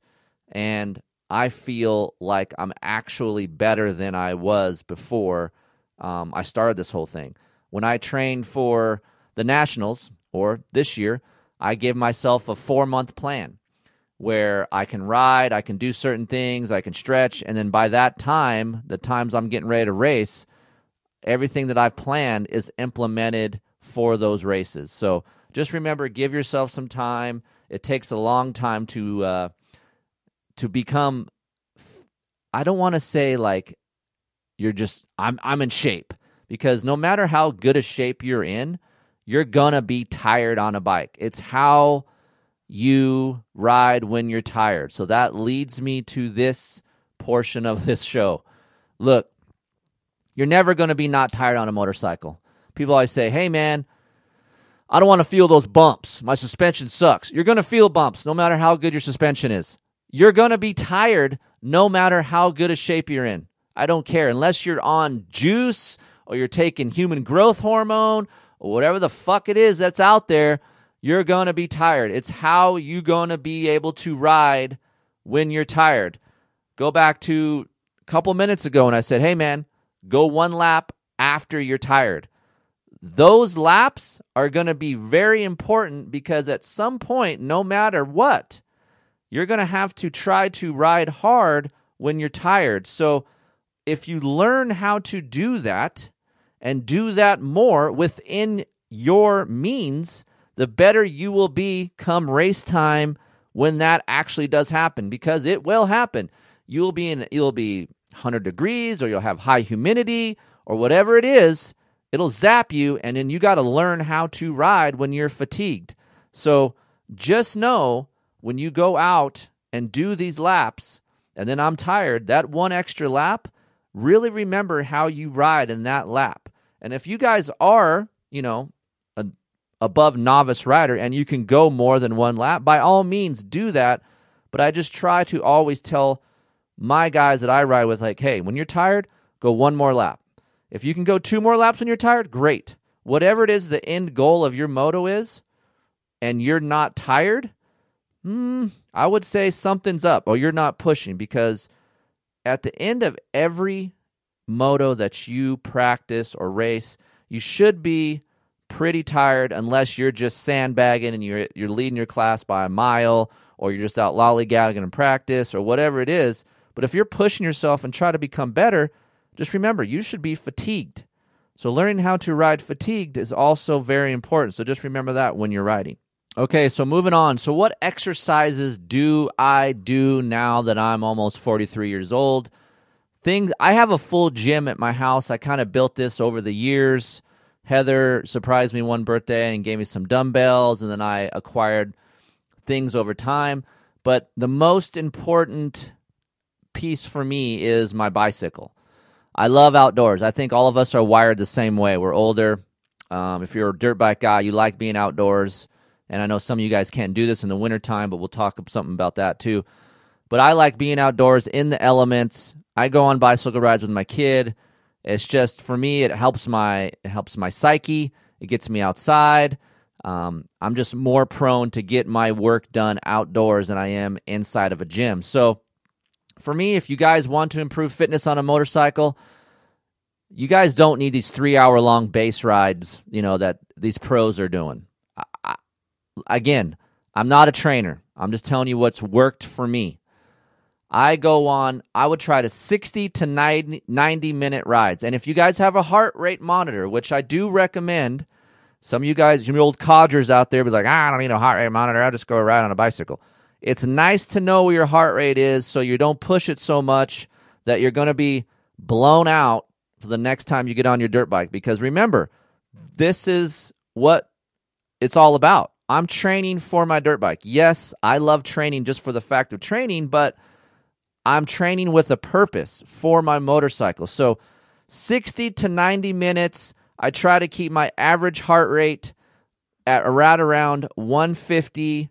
A: And I feel like I'm actually better than I was before um, I started this whole thing. When I trained for the Nationals, or this year, I gave myself a four month plan where I can ride, I can do certain things, I can stretch, and then by that time, the times I'm getting ready to race, everything that I've planned is implemented for those races. So just remember, give yourself some time. It takes a long time to uh, to become. I don't want to say like you're just I'm I'm in shape because no matter how good a shape you're in, you're gonna be tired on a bike. It's how you ride when you're tired. So that leads me to this portion of this show. Look, you're never going to be not tired on a motorcycle. People always say, hey, man, I don't want to feel those bumps. My suspension sucks. You're going to feel bumps no matter how good your suspension is. You're going to be tired no matter how good a shape you're in. I don't care. Unless you're on juice or you're taking human growth hormone or whatever the fuck it is that's out there, you're going to be tired. It's how you're going to be able to ride when you're tired. Go back to a couple minutes ago and I said, hey, man, Go one lap after you're tired. Those laps are going to be very important because at some point, no matter what, you're going to have to try to ride hard when you're tired. So if you learn how to do that and do that more within your means, the better you will be come race time when that actually does happen because it will happen. You'll be in you'll be 100 degrees or you'll have high humidity or whatever it is, it'll zap you and then you got to learn how to ride when you're fatigued. So just know when you go out and do these laps and then I'm tired, that one extra lap, really remember how you ride in that lap. And if you guys are, you know, a, above novice rider and you can go more than one lap, by all means do that. But I just try to always tell my guys that I ride with, like, hey, when you're tired, go one more lap. If you can go two more laps when you're tired, great. Whatever it is the end goal of your moto is, and you're not tired, hmm, I would say something's up or you're not pushing because at the end of every moto that you practice or race, you should be pretty tired unless you're just sandbagging and you're you're leading your class by a mile or you're just out lollygagging in practice or whatever it is. But if you're pushing yourself and try to become better, just remember you should be fatigued. So learning how to ride fatigued is also very important. So just remember that when you're riding. Okay, so moving on. So, what exercises do I do now that I'm almost 43 years old? Things I have a full gym at my house. I kind of built this over the years. Heather surprised me one birthday and gave me some dumbbells, and then I acquired things over time. But the most important piece for me is my bicycle. I love outdoors. I think all of us are wired the same way. We're older. Um, if you're a dirt bike guy, you like being outdoors. And I know some of you guys can't do this in the wintertime, but we'll talk something about that too. But I like being outdoors in the elements. I go on bicycle rides with my kid. It's just for me, it helps my it helps my psyche. It gets me outside. Um, I'm just more prone to get my work done outdoors than I am inside of a gym. So, for me, if you guys want to improve fitness on a motorcycle, you guys don't need these three hour long base rides. You know that these pros are doing again, I'm not a trainer. I'm just telling you what's worked for me. I go on, I would try to 60 to 90, 90 minute rides. And if you guys have a heart rate monitor, which I do recommend, some of you guys, you old codgers out there, be like, ah, I don't need a heart rate monitor. I'll just go ride on a bicycle. It's nice to know where your heart rate is so you don't push it so much that you're going to be blown out for the next time you get on your dirt bike. Because remember, this is what it's all about. I'm training for my dirt bike. Yes, I love training just for the fact of training, but I'm training with a purpose for my motorcycle. So 60 to 90 minutes. I try to keep my average heart rate at around around 150.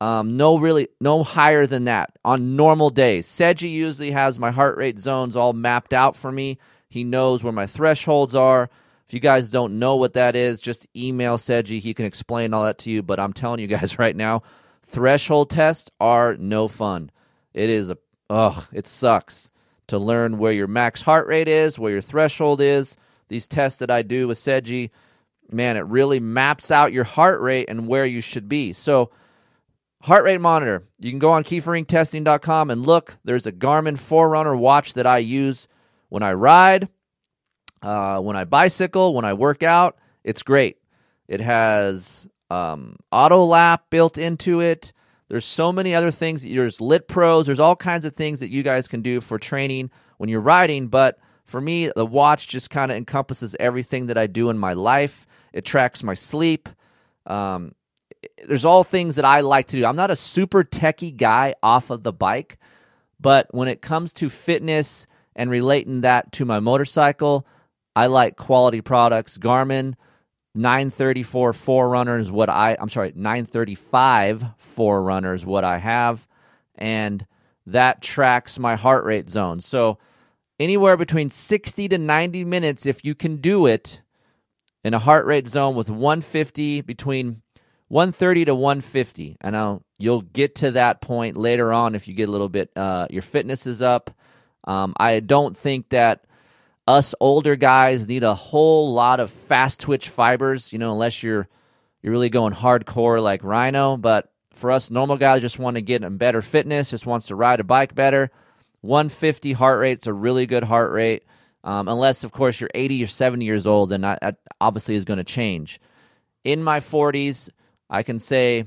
A: Um, no, really, no higher than that on normal days. Seiji usually has my heart rate zones all mapped out for me. He knows where my thresholds are. If you guys don't know what that is, just email Seiji. He can explain all that to you. But I'm telling you guys (laughs) right now, threshold tests are no fun. It is a ugh, it sucks to learn where your max heart rate is, where your threshold is. These tests that I do with Seiji, man, it really maps out your heart rate and where you should be. So, heart rate monitor. You can go on keeferinctesting.com and look. There's a Garmin Forerunner watch that I use when I ride. Uh, when I bicycle, when I work out, it's great. It has um, auto lap built into it. There's so many other things. There's lit pros. There's all kinds of things that you guys can do for training when you're riding. But for me, the watch just kind of encompasses everything that I do in my life. It tracks my sleep. Um, there's all things that I like to do. I'm not a super techie guy off of the bike, but when it comes to fitness and relating that to my motorcycle, I like quality products. Garmin 934 Forerunner is what I I'm sorry, 935 Forerunner is what I have and that tracks my heart rate zone. So anywhere between 60 to 90 minutes if you can do it in a heart rate zone with 150 between 130 to 150. and I'll, you'll get to that point later on if you get a little bit uh, your fitness is up. Um, I don't think that us older guys need a whole lot of fast twitch fibers, you know, unless you're you're really going hardcore like Rhino. But for us normal guys, just want to get in better fitness, just wants to ride a bike better. 150 heart rate's a really good heart rate. Um, unless, of course, you're 80 or 70 years old, and that obviously is going to change. In my 40s, I can say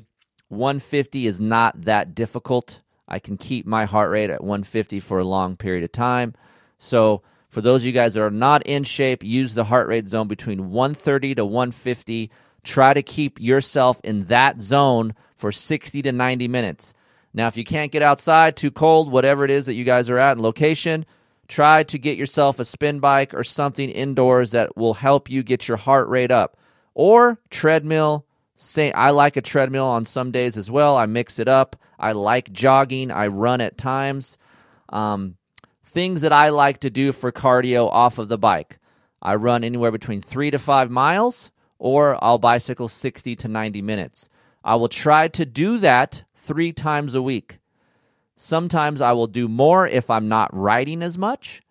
A: 150 is not that difficult. I can keep my heart rate at 150 for a long period of time. So, for those of you guys that are not in shape, use the heart rate zone between 130 to 150. Try to keep yourself in that zone for 60 to 90 minutes. Now, if you can't get outside, too cold, whatever it is that you guys are at in location, try to get yourself a spin bike or something indoors that will help you get your heart rate up. Or treadmill. Say I like a treadmill on some days as well. I mix it up. I like jogging. I run at times. Um, things that I like to do for cardio off of the bike. I run anywhere between three to five miles, or I'll bicycle 60 to 90 minutes. I will try to do that three times a week. Sometimes I will do more if I'm not riding as much,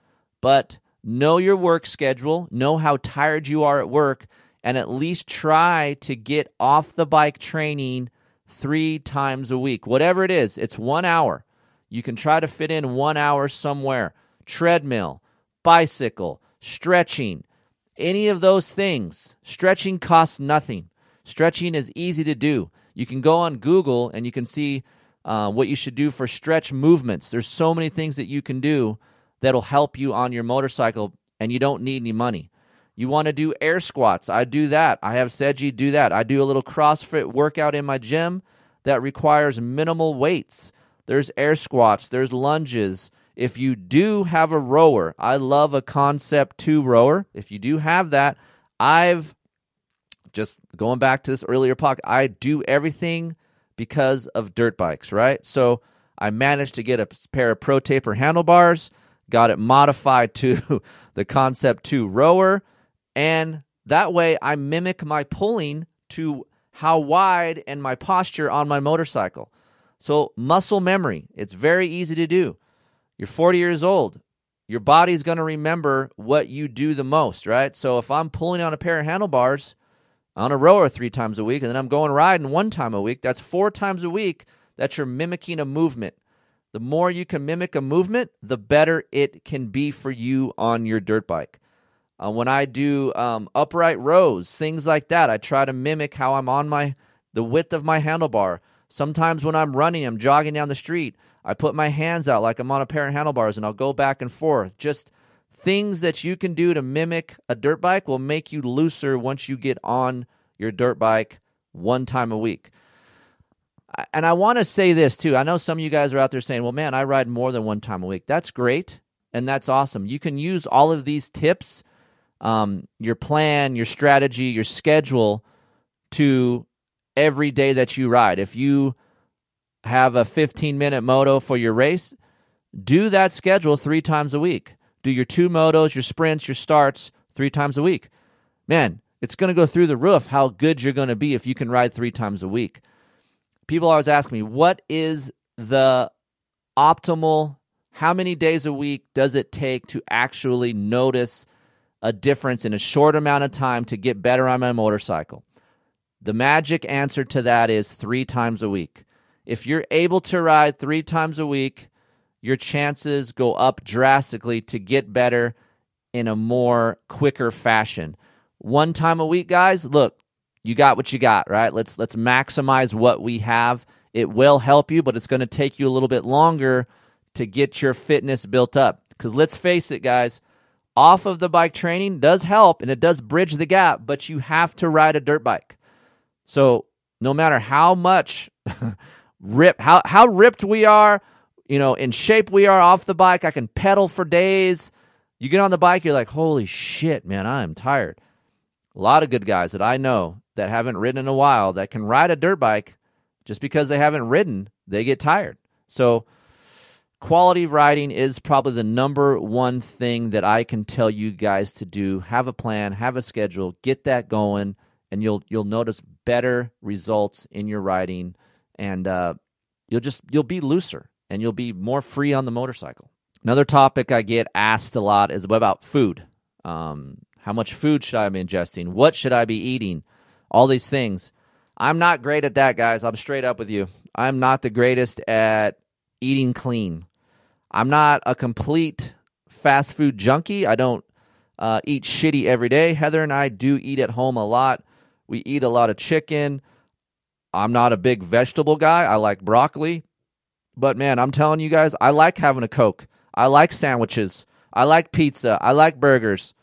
A: but know your work schedule, know how tired you are at work, and at least try to get off the bike training three times a week. Whatever it is, it's one hour. You can try to fit in one hour somewhere. Treadmill, bicycle, stretching, any of those things. Stretching costs nothing. Stretching is easy to do. You can go on Google and you can see uh, what you should do for stretch movements. There's so many things that you can do that'll help you on your motorcycle, and you don't need any money. You want to do air squats? I do that. I have Seiji do that. I do a little CrossFit workout in my gym that requires minimal weights. There's air squats, there's lunges. If you do have a rower, I love a Concept 2 rower. If you do have that, I've just going back to this earlier podcast, I do everything because of dirt bikes, right? So I managed to get a pair of Pro Taper handlebars, got it modified to (laughs) the Concept 2 rower, and that way I mimic my pulling to how wide and my posture on my motorcycle. So, muscle memory, it's very easy to do. You're 40 years old. Your body's going to remember what you do the most, right? So, if I'm pulling on a pair of handlebars on a rower three times a week, and then I'm going riding one time a week, that's four times a week that you're mimicking a movement. The more you can mimic a movement, the better it can be for you on your dirt bike. Uh, when I do um, upright rows, things like that, I try to mimic how I'm on my the width of my handlebar. Sometimes when I'm running, I'm jogging down the street, I put my hands out like I'm on a pair of handlebars and I'll go back and forth. Just things that you can do to mimic a dirt bike will make you looser once you get on your dirt bike one time a week. And I want to say this too. I know some of you guys are out there saying, well, man, I ride more than one time a week. That's great. And that's awesome. You can use all of these tips, um, your plan, your strategy, your schedule to every day that you ride. If you have a 15 minute moto for your race, do that schedule three times a week. Do your two motos, your sprints, your starts three times a week. Man, it's going to go through the roof how good you're going to be if you can ride three times a week. People always ask me, what is the optimal, how many days a week does it take to actually notice a difference in a short amount of time to get better on my motorcycle? The magic answer to that is three times a week. If you're able to ride three times a week, your chances go up drastically to get better in a more quicker fashion. One time a week, guys, look, you got what you got, right? Let's let's maximize what we have. It will help you, but it's going to take you a little bit longer to get your fitness built up. Cuz let's face it, guys, off of the bike training does help and it does bridge the gap, but you have to ride a dirt bike. So no matter how much (laughs) rip how how ripped we are, you know, in shape we are off the bike, I can pedal for days. You get on the bike, you're like, holy shit, man, I am tired. A lot of good guys that I know that haven't ridden in a while that can ride a dirt bike just because they haven't ridden, they get tired. So quality riding is probably the number one thing that I can tell you guys to do. Have a plan, have a schedule, get that going and you'll you'll notice better results in your riding, and uh, you'll just you'll be looser and you'll be more free on the motorcycle. Another topic I get asked a lot is about food. Um, how much food should I be ingesting? What should I be eating? All these things. I'm not great at that, guys. I'm straight up with you. I'm not the greatest at eating clean. I'm not a complete fast food junkie. I don't uh, eat shitty every day. Heather and I do eat at home a lot. We eat a lot of chicken. I'm not a big vegetable guy. I like broccoli. But man, I'm telling you guys, I like having a Coke. I like sandwiches. I like pizza. I like burgers.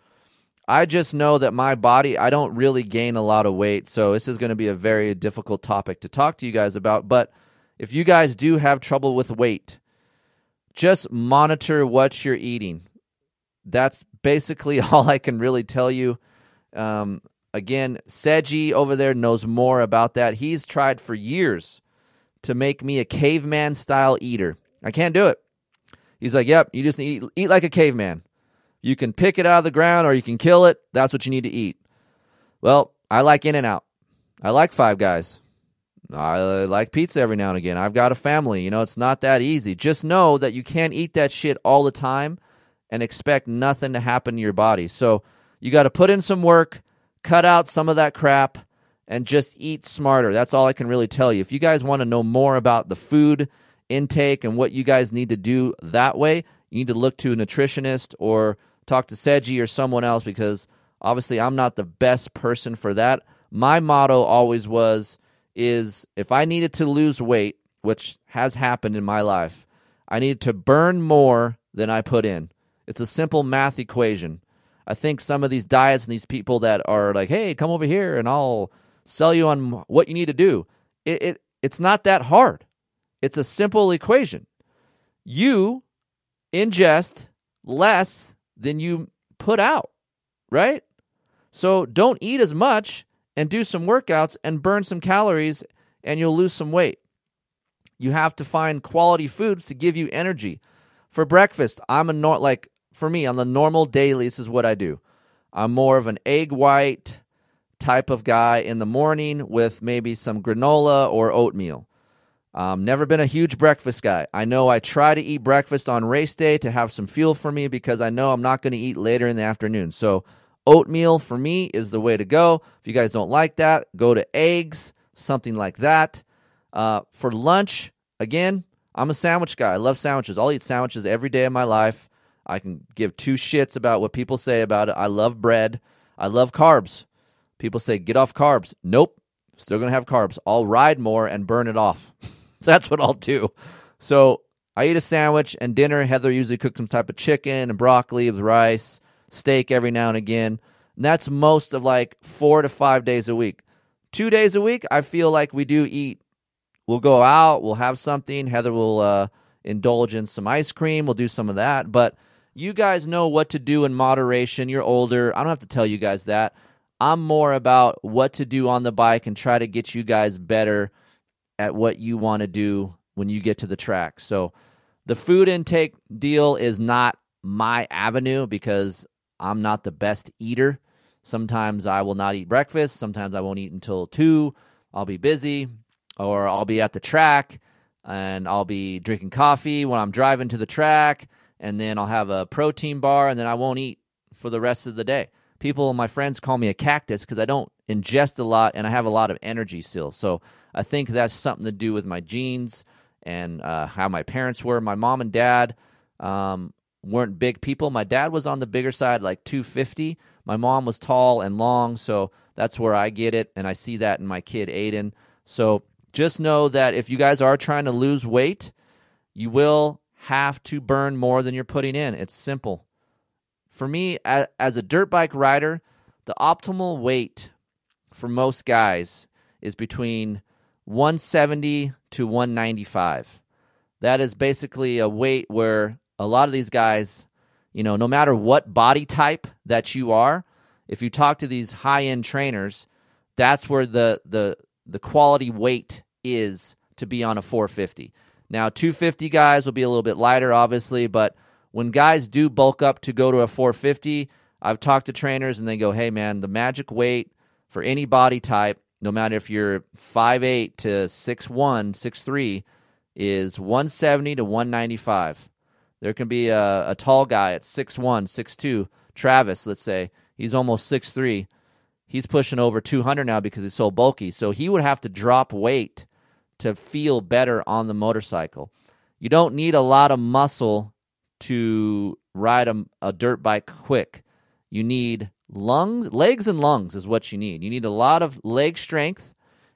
A: I just know that my body, I don't really gain a lot of weight. So this is going to be a very difficult topic to talk to you guys about. But if you guys do have trouble with weight, just monitor what you're eating. That's basically (laughs) all I can really tell you. Um, again, Seiji over there knows more about that. He's tried for years to make me a caveman style eater. I can't do it. He's like, "Yep, you just eat eat like a caveman. You can pick it out of the ground or you can kill it. That's what you need to eat." Well, I like In and Out. I like Five Guys. I like pizza every now and again. I've got a family. You know, it's not that easy. Just know that you can't eat that shit all the time and expect nothing to happen to your body. So you got to put in some work, cut out some of that crap, and just eat smarter. That's all I can really tell you. If you guys want to know more about the food intake and what you guys need to do that way, you need to look to a nutritionist or talk to Seiji or someone else because obviously I'm not the best person for that. My motto always was is if I needed to lose weight, which has happened in my life, I needed to burn more than I put in. It's a simple math equation. I think some of these diets and these people that are like, "Hey, come over here and I'll sell you on what you need to do." It, it it's not that hard. It's a simple equation. You ingest less than you put out, right? So don't eat as much and do some workouts and burn some calories and you'll lose some weight. You have to find quality foods to give you energy. For breakfast, I'm a nor- like for me on the normal daily this is what I do. I'm more of an egg white type of guy in the morning with maybe some granola or oatmeal. Um, never been a huge breakfast guy. I know I try to eat breakfast on race day to have some fuel for me because I know I'm not going to eat later in the afternoon. So Oatmeal for me is the way to go. If you guys don't like that, go to eggs, something like that. Uh, for lunch, again, I'm a sandwich guy. I love sandwiches. I'll eat sandwiches every day of my life. I can give two shits about what people say about it. I love bread. I love carbs. People say, get off carbs. Nope. Still going to have carbs. I'll ride more and burn it off. so (laughs) that's what I'll do. So I eat a sandwich and dinner. Heather usually cooks some type of chicken and broccoli with rice steak every now and again. And that's most of like four to five days a week. Two days a week, I feel like we do eat. We'll go out, we'll have something. Heather will uh, indulge in some ice cream. We'll do some of that. But you guys know what to do in moderation. You're older. I don't have to tell you guys that. I'm more about what to do on the bike and try to get you guys better at what you want to do when you get to the track. So the food intake deal is not my avenue because I'm not the best eater. Sometimes I will not eat breakfast. Sometimes I won't eat until two. I'll be busy, or I'll be at the track and I'll be drinking coffee when I'm driving to the track, and then I'll have a protein bar, and then I won't eat for the rest of the day. People, my friends, call me a cactus because I don't ingest a lot and I have a lot of energy still. So I think that's something to do with my genes and uh, how my parents were. My mom and dad, um, weren't big people. My dad was on the bigger side, like 250. My mom was tall and long, so that's where I get it, and I see that in my kid Aiden. So just know that if you guys are trying to lose weight, you will have to burn more than you're putting in. It's simple. For me, as a dirt bike rider, the optimal weight for most guys is between 170 to 195. That is basically a weight where a lot of these guys, you know, no matter what body type that you are, if you talk to these high end trainers, that's where the the the quality weight is to be on a 450. Now, 250 guys will be a little bit lighter, obviously, but when guys do bulk up to go to a 450, I've talked to trainers and they go, "Hey, man, the magic weight for any body type, no matter if you're 5'8 to 6'1, 6'3, is 170 to 195." There can be a, a tall guy at 6'1, 6'2, Travis, let's say. He's almost 6'3. He's pushing over 200 now because he's so bulky. So he would have to drop weight to feel better on the motorcycle. You don't need a lot of muscle to ride a, a dirt bike quick. You need lungs, legs and lungs is what you need. You need a lot of leg strength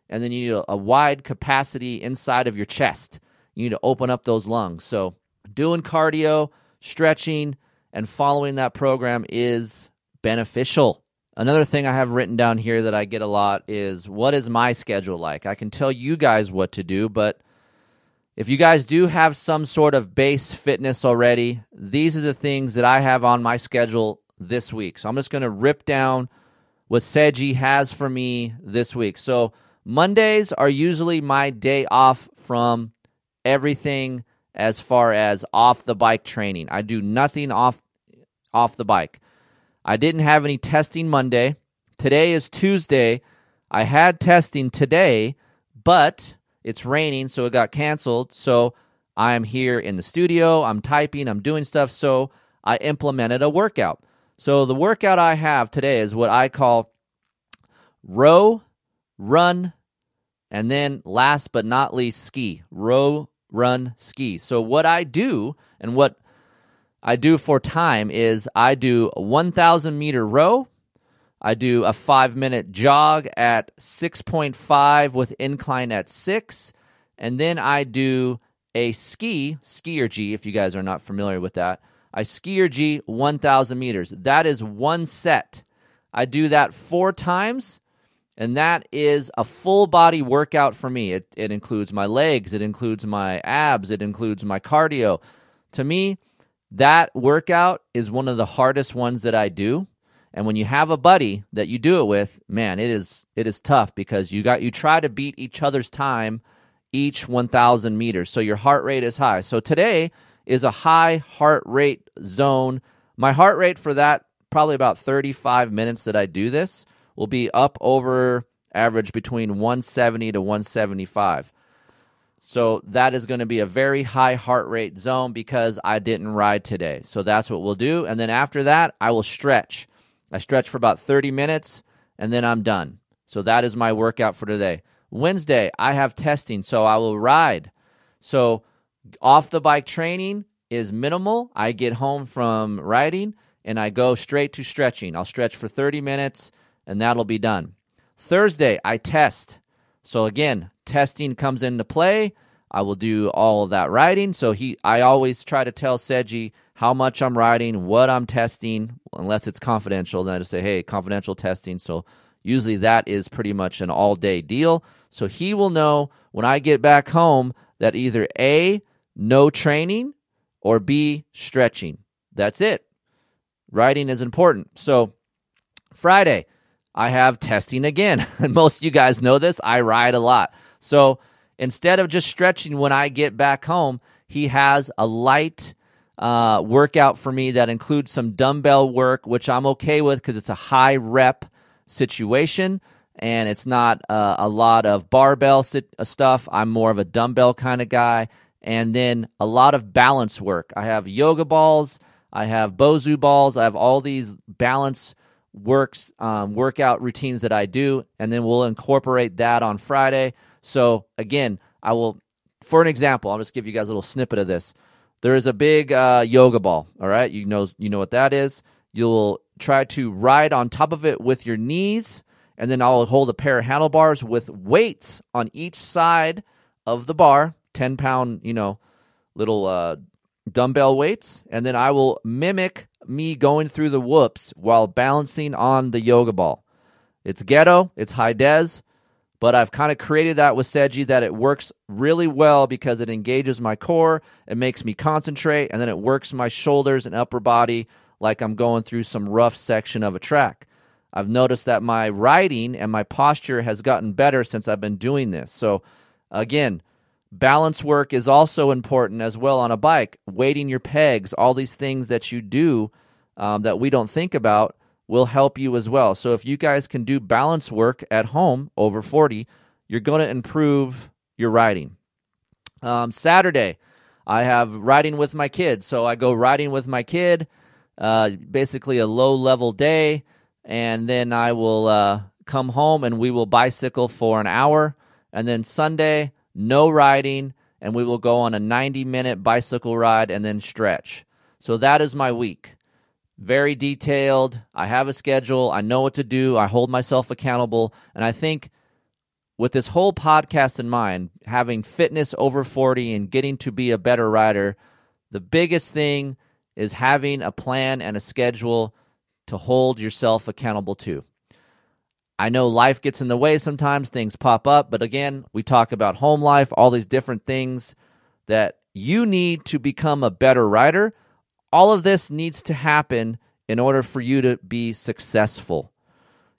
A: and then you need a, a wide capacity inside of your chest. You need to open up those lungs. So, doing cardio, stretching, and following that program is beneficial. Another thing I have written down here that I get a lot is what is my schedule like? I can tell you guys what to do, but if you guys do have some sort of base fitness already, these are the things that I have on my schedule this week. So I'm just going to rip down what Seiji has for me this week. So Mondays are usually my day off from everything as far as off the bike training. I do nothing off off the bike. I didn't have any testing Monday. Today is Tuesday. I had testing today, but it's raining, so it got canceled. So I'm here in the studio, I'm typing, I'm doing stuff. So I implemented a workout. So the workout I have today is what I call row, run, and then last but not least, ski. Row, run, ski. So what I do and what I do for time is I do a 1,000 meter row. I do a five minute jog at 6.5 with incline at six. And then I do a ski, SkiErg, if you guys are not familiar with that. I SkiErg 1,000 meters. That is one set. I do that four times, and that is a full body workout for me. It, it includes my legs, it includes my abs, it includes my cardio. To me, that workout is one of the hardest ones that I do. And when you have a buddy that you do it with, man, it is it is tough because you got you try to beat each other's time each 1000 meters. So your heart rate is high. So today is a high heart rate zone. My heart rate for that probably about 35 minutes that I do this will be up over average between 170 to 175. So that is going to be a very high heart rate zone because I didn't ride today. So that's what we'll do. And then after that, I will stretch. I stretch for about 30 minutes and then I'm done. So that is my workout for today. Wednesday, I have testing, so I will ride. So off the bike training is minimal. I get home from riding and I go straight to stretching. I'll stretch for 30 minutes and that'll be done. Thursday, I test. So again, testing comes into play. I will do all of that riding. So he I always try to tell Seiji how much I'm riding, what I'm testing, unless it's confidential, then I just say, hey, confidential testing. So usually that is pretty much an all day deal. So he will know when I get back home that either A, no training, or B, stretching. That's it. Riding is important. So Friday, I have testing again. (laughs) Most of you guys know this. I ride a lot. So instead of just stretching when I get back home, he has a light uh, workout for me that includes some dumbbell work, which I'm okay with because it's a high rep situation and it's not uh, a lot of barbell sit- uh, stuff. I'm more of a dumbbell kind of guy. And then a lot of balance work. I have yoga balls, I have Bosu balls, I have all these balance works um, workout routines that I do, and then we'll incorporate that on Friday. So again, I will, for an example, I'll just give you guys a little snippet of this. There is a big uh, yoga ball. All right, you know you know what that is. You'll try to ride on top of it with your knees, and then I'll hold a pair of handlebars with weights on each side of the bar, ten pound, you know, little uh, dumbbell weights, and then I will mimic me going through the whoops while balancing on the yoga ball. It's ghetto, it's high des, but I've kind of created that with Seiji that it works really well because it engages my core, it makes me concentrate, and then it works my shoulders and upper body like I'm going through some rough section of a track. I've noticed that my riding and my posture has gotten better since I've been doing this. So, again, balance work is also important as well on a bike. Weighting your pegs, all these things that you do um, that we don't think about will help you as well. So if you guys can do balance work at home over 40, you're going to improve your riding. Um, Saturday, I have riding with my kid. So I go riding with my kid, uh, basically a low level day. And then I will uh, come home and we will bicycle for an hour. And then Sunday, no riding, and we will go on a 90 minute bicycle ride and then stretch. So that is my week. Very detailed. I have a schedule. I know what to do. I hold myself accountable. And I think with this whole podcast in mind, having fitness over 40 and getting to be a better rider, the biggest thing is having a plan and a schedule to hold yourself accountable to. I know life gets in the way sometimes, things pop up, but again, we talk about home life, all these different things that you need to become a better rider. All of this needs to happen in order for you to be successful.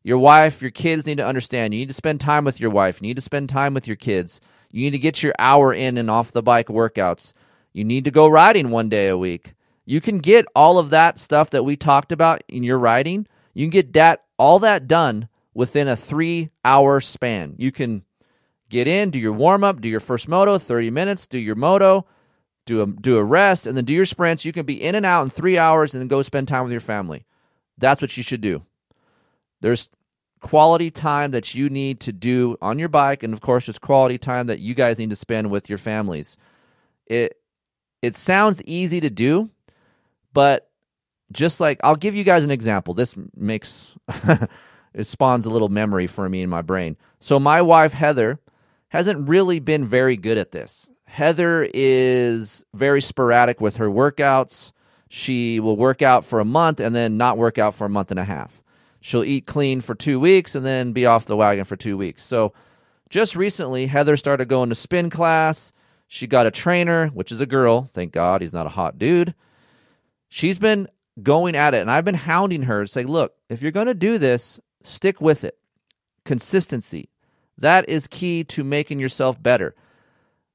A: Your wife, your kids need to understand. You need to spend time with your wife. You need to spend time with your kids. You need to get your hour in and off the bike workouts. You need to go riding one day a week. You can get all of that stuff that we talked about in your riding. You can get that all that done within a 3-hour span. You can get in, do your warm up, do your first moto, 30 minutes, do your moto, do a do a rest and then do your sprints. You can be in and out in 3 hours and then go spend time with your family. That's what you should do. There's quality time that you need to do on your bike and of course there's quality time that you guys need to spend with your families. It it sounds easy to do, but just like I'll give you guys an example. This makes (laughs) it spawns a little memory for me in my brain. So my wife Heather hasn't really been very good at this. Heather is very sporadic with her workouts. She will work out for a month and then not work out for a month and a half. She'll eat clean for two weeks and then be off the wagon for two weeks. So just recently, Heather started going to spin class. She got a trainer, which is a girl. Thank God he's not a hot dude. She's been going at it, and I've been hounding her to say, look, if you're going to do this, stick with it. Consistency. That is key to making yourself better.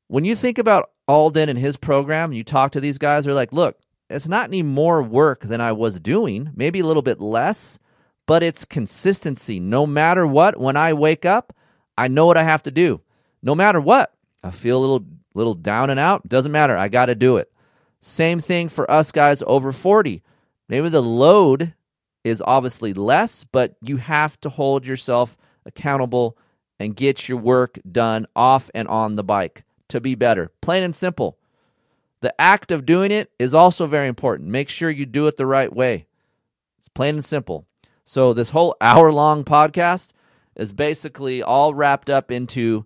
A: When you think about Aldon and his program, you talk to these guys, they're like, look, it's not any more work than I was doing, maybe a little bit less, but it's consistency. No matter what, when I wake up, I know what I have to do. No matter what, I feel a little little down and out, doesn't matter. I got to do it. Same thing for us guys over 40. Maybe the load is obviously less, but you have to hold yourself accountable and get your work done off and on the bike to be better. Plain and simple. The act of doing it is also very important. Make sure you do it the right way. It's plain and simple. So, this whole hour long podcast is basically all wrapped up into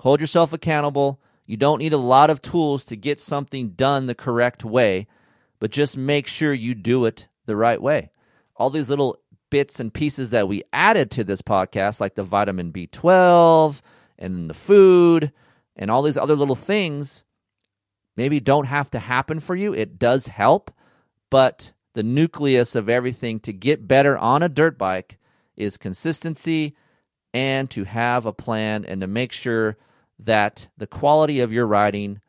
A: hold yourself accountable. You don't need a lot of tools to get something done the correct way, but just make sure you do it the right way. All these little bits and pieces that we added to this podcast, like the vitamin B12 and the food and all these other little things, maybe don't have to happen for you. It does help, but the nucleus of everything to get better on a dirt bike is consistency and to have a plan and to make sure that the quality of your riding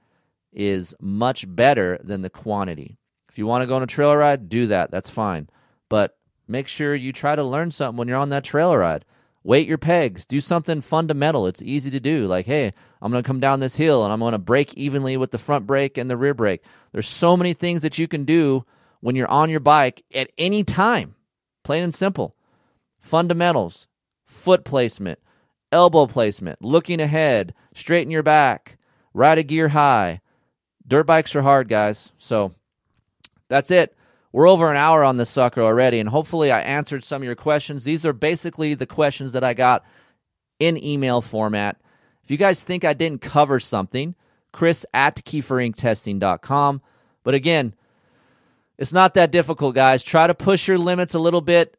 A: is much better than the quantity. If you want to go on a trail ride, do that. That's fine. But make sure you try to learn something when you're on that trail ride. Weight your pegs. Do something fundamental. It's easy to do. Like, hey, I'm going to come down this hill and I'm going to brake evenly with the front brake and the rear brake. There's so many things that you can do when you're on your bike at any time. Plain and simple. Fundamentals, foot placement, elbow placement, looking ahead, straighten your back, ride a gear high. Dirt bikes are hard, guys. So that's it. We're over an hour on this sucker already, and hopefully I answered some of your questions. These are basically the questions that I got in email format. If you guys think I didn't cover something, Kris at KeeferIncTesting.com. But again, it's not that difficult, guys. Try to push your limits a little bit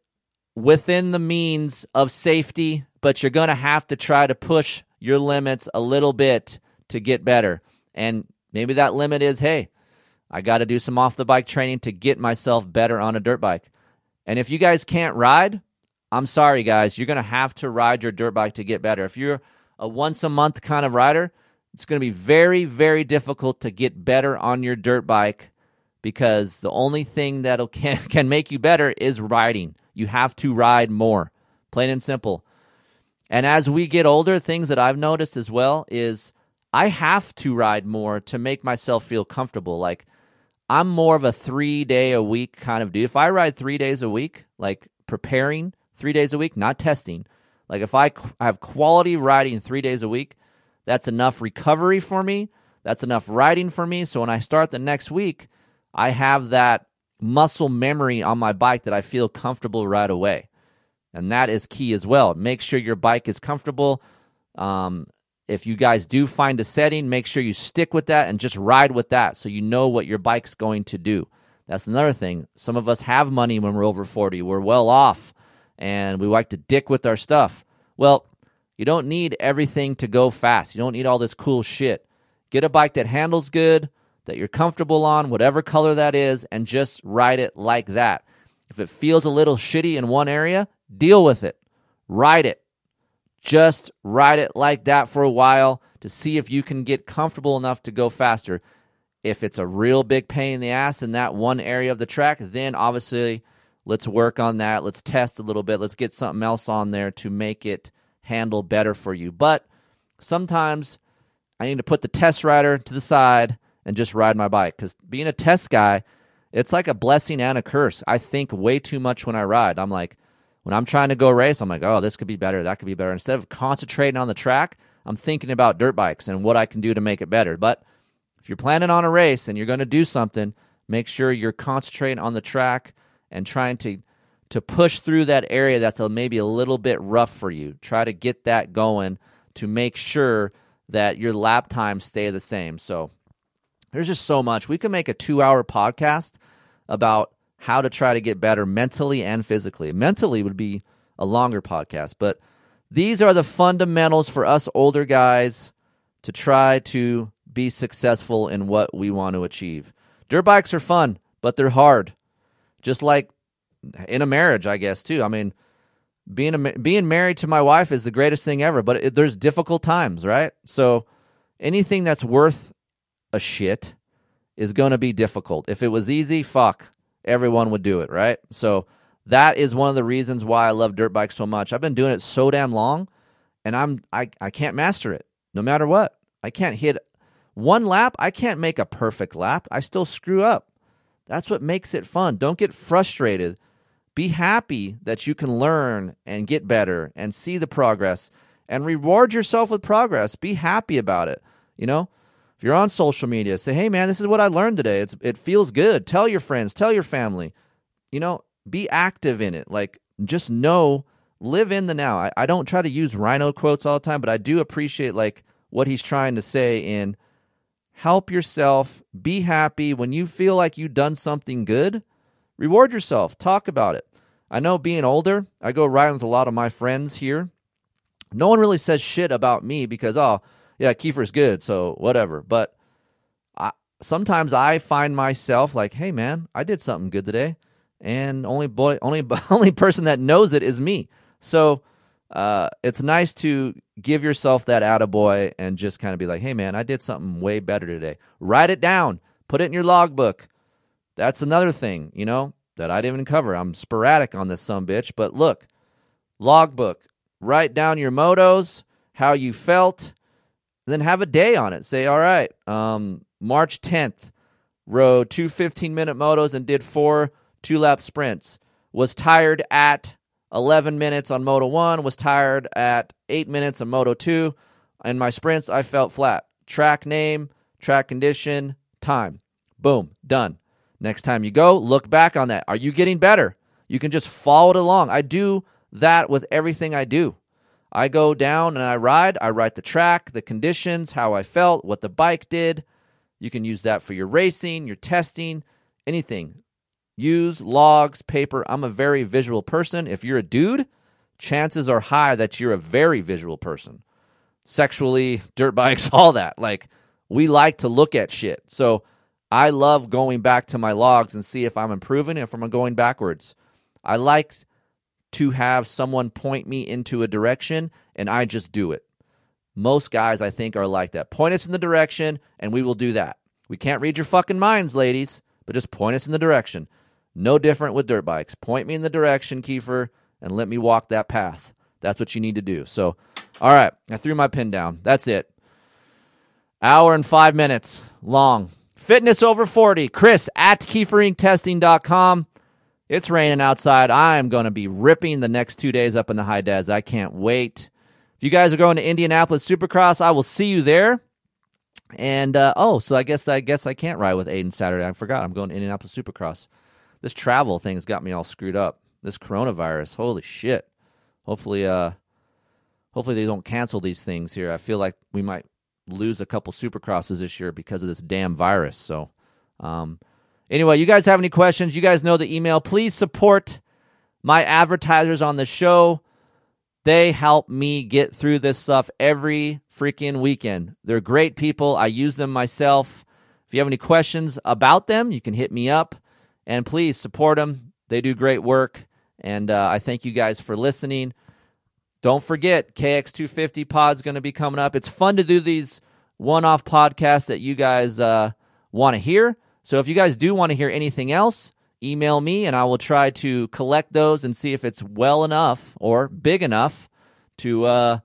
A: within the means of safety, but you're going to have to try to push your limits a little bit to get better. And maybe that limit is hey, I got to do some off the bike training to get myself better on a dirt bike. And if you guys can't ride, I'm sorry, guys. You're going to have to ride your dirt bike to get better. If you're a once a month kind of rider, it's going to be very, very difficult to get better on your dirt bike because the only thing that (laughs) can, can make you better is riding. You have to ride more, plain and simple. And as we get older, things that I've noticed as well is I have to ride more to make myself feel comfortable. Like I'm more of a three day a week kind of dude. If I ride three days a week, like preparing three days a week, not testing, like if I have quality riding three days a week, that's enough recovery for me. That's enough riding for me. So when I start the next week, I have that muscle memory on my bike that I feel comfortable right away. And that is key as well. Make sure your bike is comfortable. Um, if you guys do find a setting, make sure you stick with that and just ride with that so you know what your bike's going to do. That's another thing. Some of us have money when we're over 40. We're well off and we like to dick with our stuff. Well, you don't need everything to go fast. You don't need all this cool shit. Get a bike that handles good, that you're comfortable on, whatever color that is, and just ride it like that. If it feels a little shitty in one area, deal with it. Ride it. Just ride it like that for a while to see if you can get comfortable enough to go faster. If it's a real big pain in the ass in that one area of the track, then obviously let's work on that. Let's test a little bit. Let's get something else on there to make it handle better for you. But sometimes I need to put the test rider to the side and just ride my bike because being a test guy, it's like a blessing and a curse. I think way too much when I ride. I'm like, when I'm trying to go race, I'm like, oh, this could be better, that could be better. Instead of concentrating on the track, I'm thinking about dirt bikes and what I can do to make it better. But if you're planning on a race and you're going to do something, make sure you're concentrating on the track and trying to to push through that area that's a, maybe a little bit rough for you. Try to get that going to make sure that your lap times stay the same. So there's just so much. We can make a 2-hour podcast about how to try to get better mentally and physically. Mentally would be a longer podcast, but these are the fundamentals for us older guys to try to be successful in what we want to achieve. Dirt bikes are fun, but they're hard. Just like in a marriage, I guess too. I mean, being a, being married to my wife is the greatest thing ever, but it, there's difficult times, right? So anything that's worth a shit is going to be difficult. If it was easy, fuck, everyone would do it, right? So that is one of the reasons why I love dirt bikes so much. I've been doing it so damn long and I'm I I can't master it no matter what. I can't hit one lap, I can't make a perfect lap. I still screw up. That's what makes it fun. Don't get frustrated. Be happy that you can learn and get better and see the progress and reward yourself with progress. Be happy about it. You know, if you're on social media, say, "Hey, man, this is what I learned today. It's it feels good." Tell your friends, tell your family. You know, be active in it. Like, just know, live in the now. I, I don't try to use Rhino quotes all the time, but I do appreciate like what he's trying to say in help yourself, be happy when you feel like you've done something good. Reward yourself. Talk about it. I know being older, I go riding with a lot of my friends here. No one really says shit about me because oh yeah, Keefer's good, so whatever. But I, sometimes I find myself like, hey man, I did something good today, and only boy, (laughs) only only person that knows it is me. So uh, it's nice to give yourself that attaboy and just kind of be like, hey man, I did something way better today. Write it down, put it in your logbook. That's another thing, you know, that I didn't even cover. I'm sporadic on this some bitch, but look, logbook. Write down your motos, how you felt, then have a day on it. Say, all right, um, March 10th, rode two 15 minute motos and did four two lap sprints. Was tired at 11 minutes on Moto 1, was tired at 8 minutes on Moto 2. In my sprints, I felt flat. Track name, track condition, time. Boom, done. Next time you go, look back on that. Are you getting better? You can just follow it along. I do that with everything I do. I go down and I ride. I write the track, the conditions, how I felt, what the bike did. You can use that for your racing, your testing, anything. Use logs, paper. I'm a very visual person. If you're a dude, chances are high that you're a very visual person. Sexually, dirt bikes, (laughs) all that. Like, we like to look at shit. So, I love going back to my logs and see if I'm improving, if I'm going backwards. I like to have someone point me into a direction and I just do it. Most guys, I think, are like that. Point us in the direction and we will do that. We can't read your fucking minds, ladies, but just point us in the direction. No different with dirt bikes. Point me in the direction, Keefer, and let me walk that path. That's what you need to do. So, all right, I threw my pin down. That's it. Hour and five minutes long. Fitness over 40. Kris at KeeferIncTesting.com. It's raining outside. I am going to be ripping the next two days up in the high des. I can't wait. If you guys are going to Indianapolis Supercross, I will see you there. And uh, oh, so I guess I guess I can't ride with Aiden Saturday. I forgot I'm going to Indianapolis Supercross. This travel thing's got me all screwed up. This coronavirus, holy shit. Hopefully, uh, hopefully they don't cancel these things here. I feel like we might lose a couple supercrosses this year because of this damn virus. So, um, anyway, you guys have any questions? You guys know the email. Please support my advertisers on the show. They help me get through this stuff every freaking weekend. They're great people. I use them myself. If you have any questions about them, you can hit me up and please support them. They do great work. And uh, I thank you guys for listening. Don't forget, KX250 pod's going to be coming up. It's fun to do these one off podcasts that you guys uh, want to hear. So if you guys do want to hear anything else, email me and I will try to collect those and see if it's well enough or big enough to uh,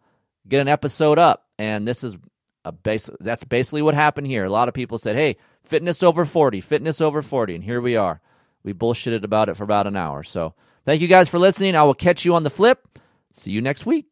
A: get an episode up. And this is a base. That's basically what happened here. A lot of people said, "Hey, fitness over 40, fitness over 40," and here we are. We bullshitted about it for about an hour. So thank you guys for listening. I will catch you on the flip. See you next week.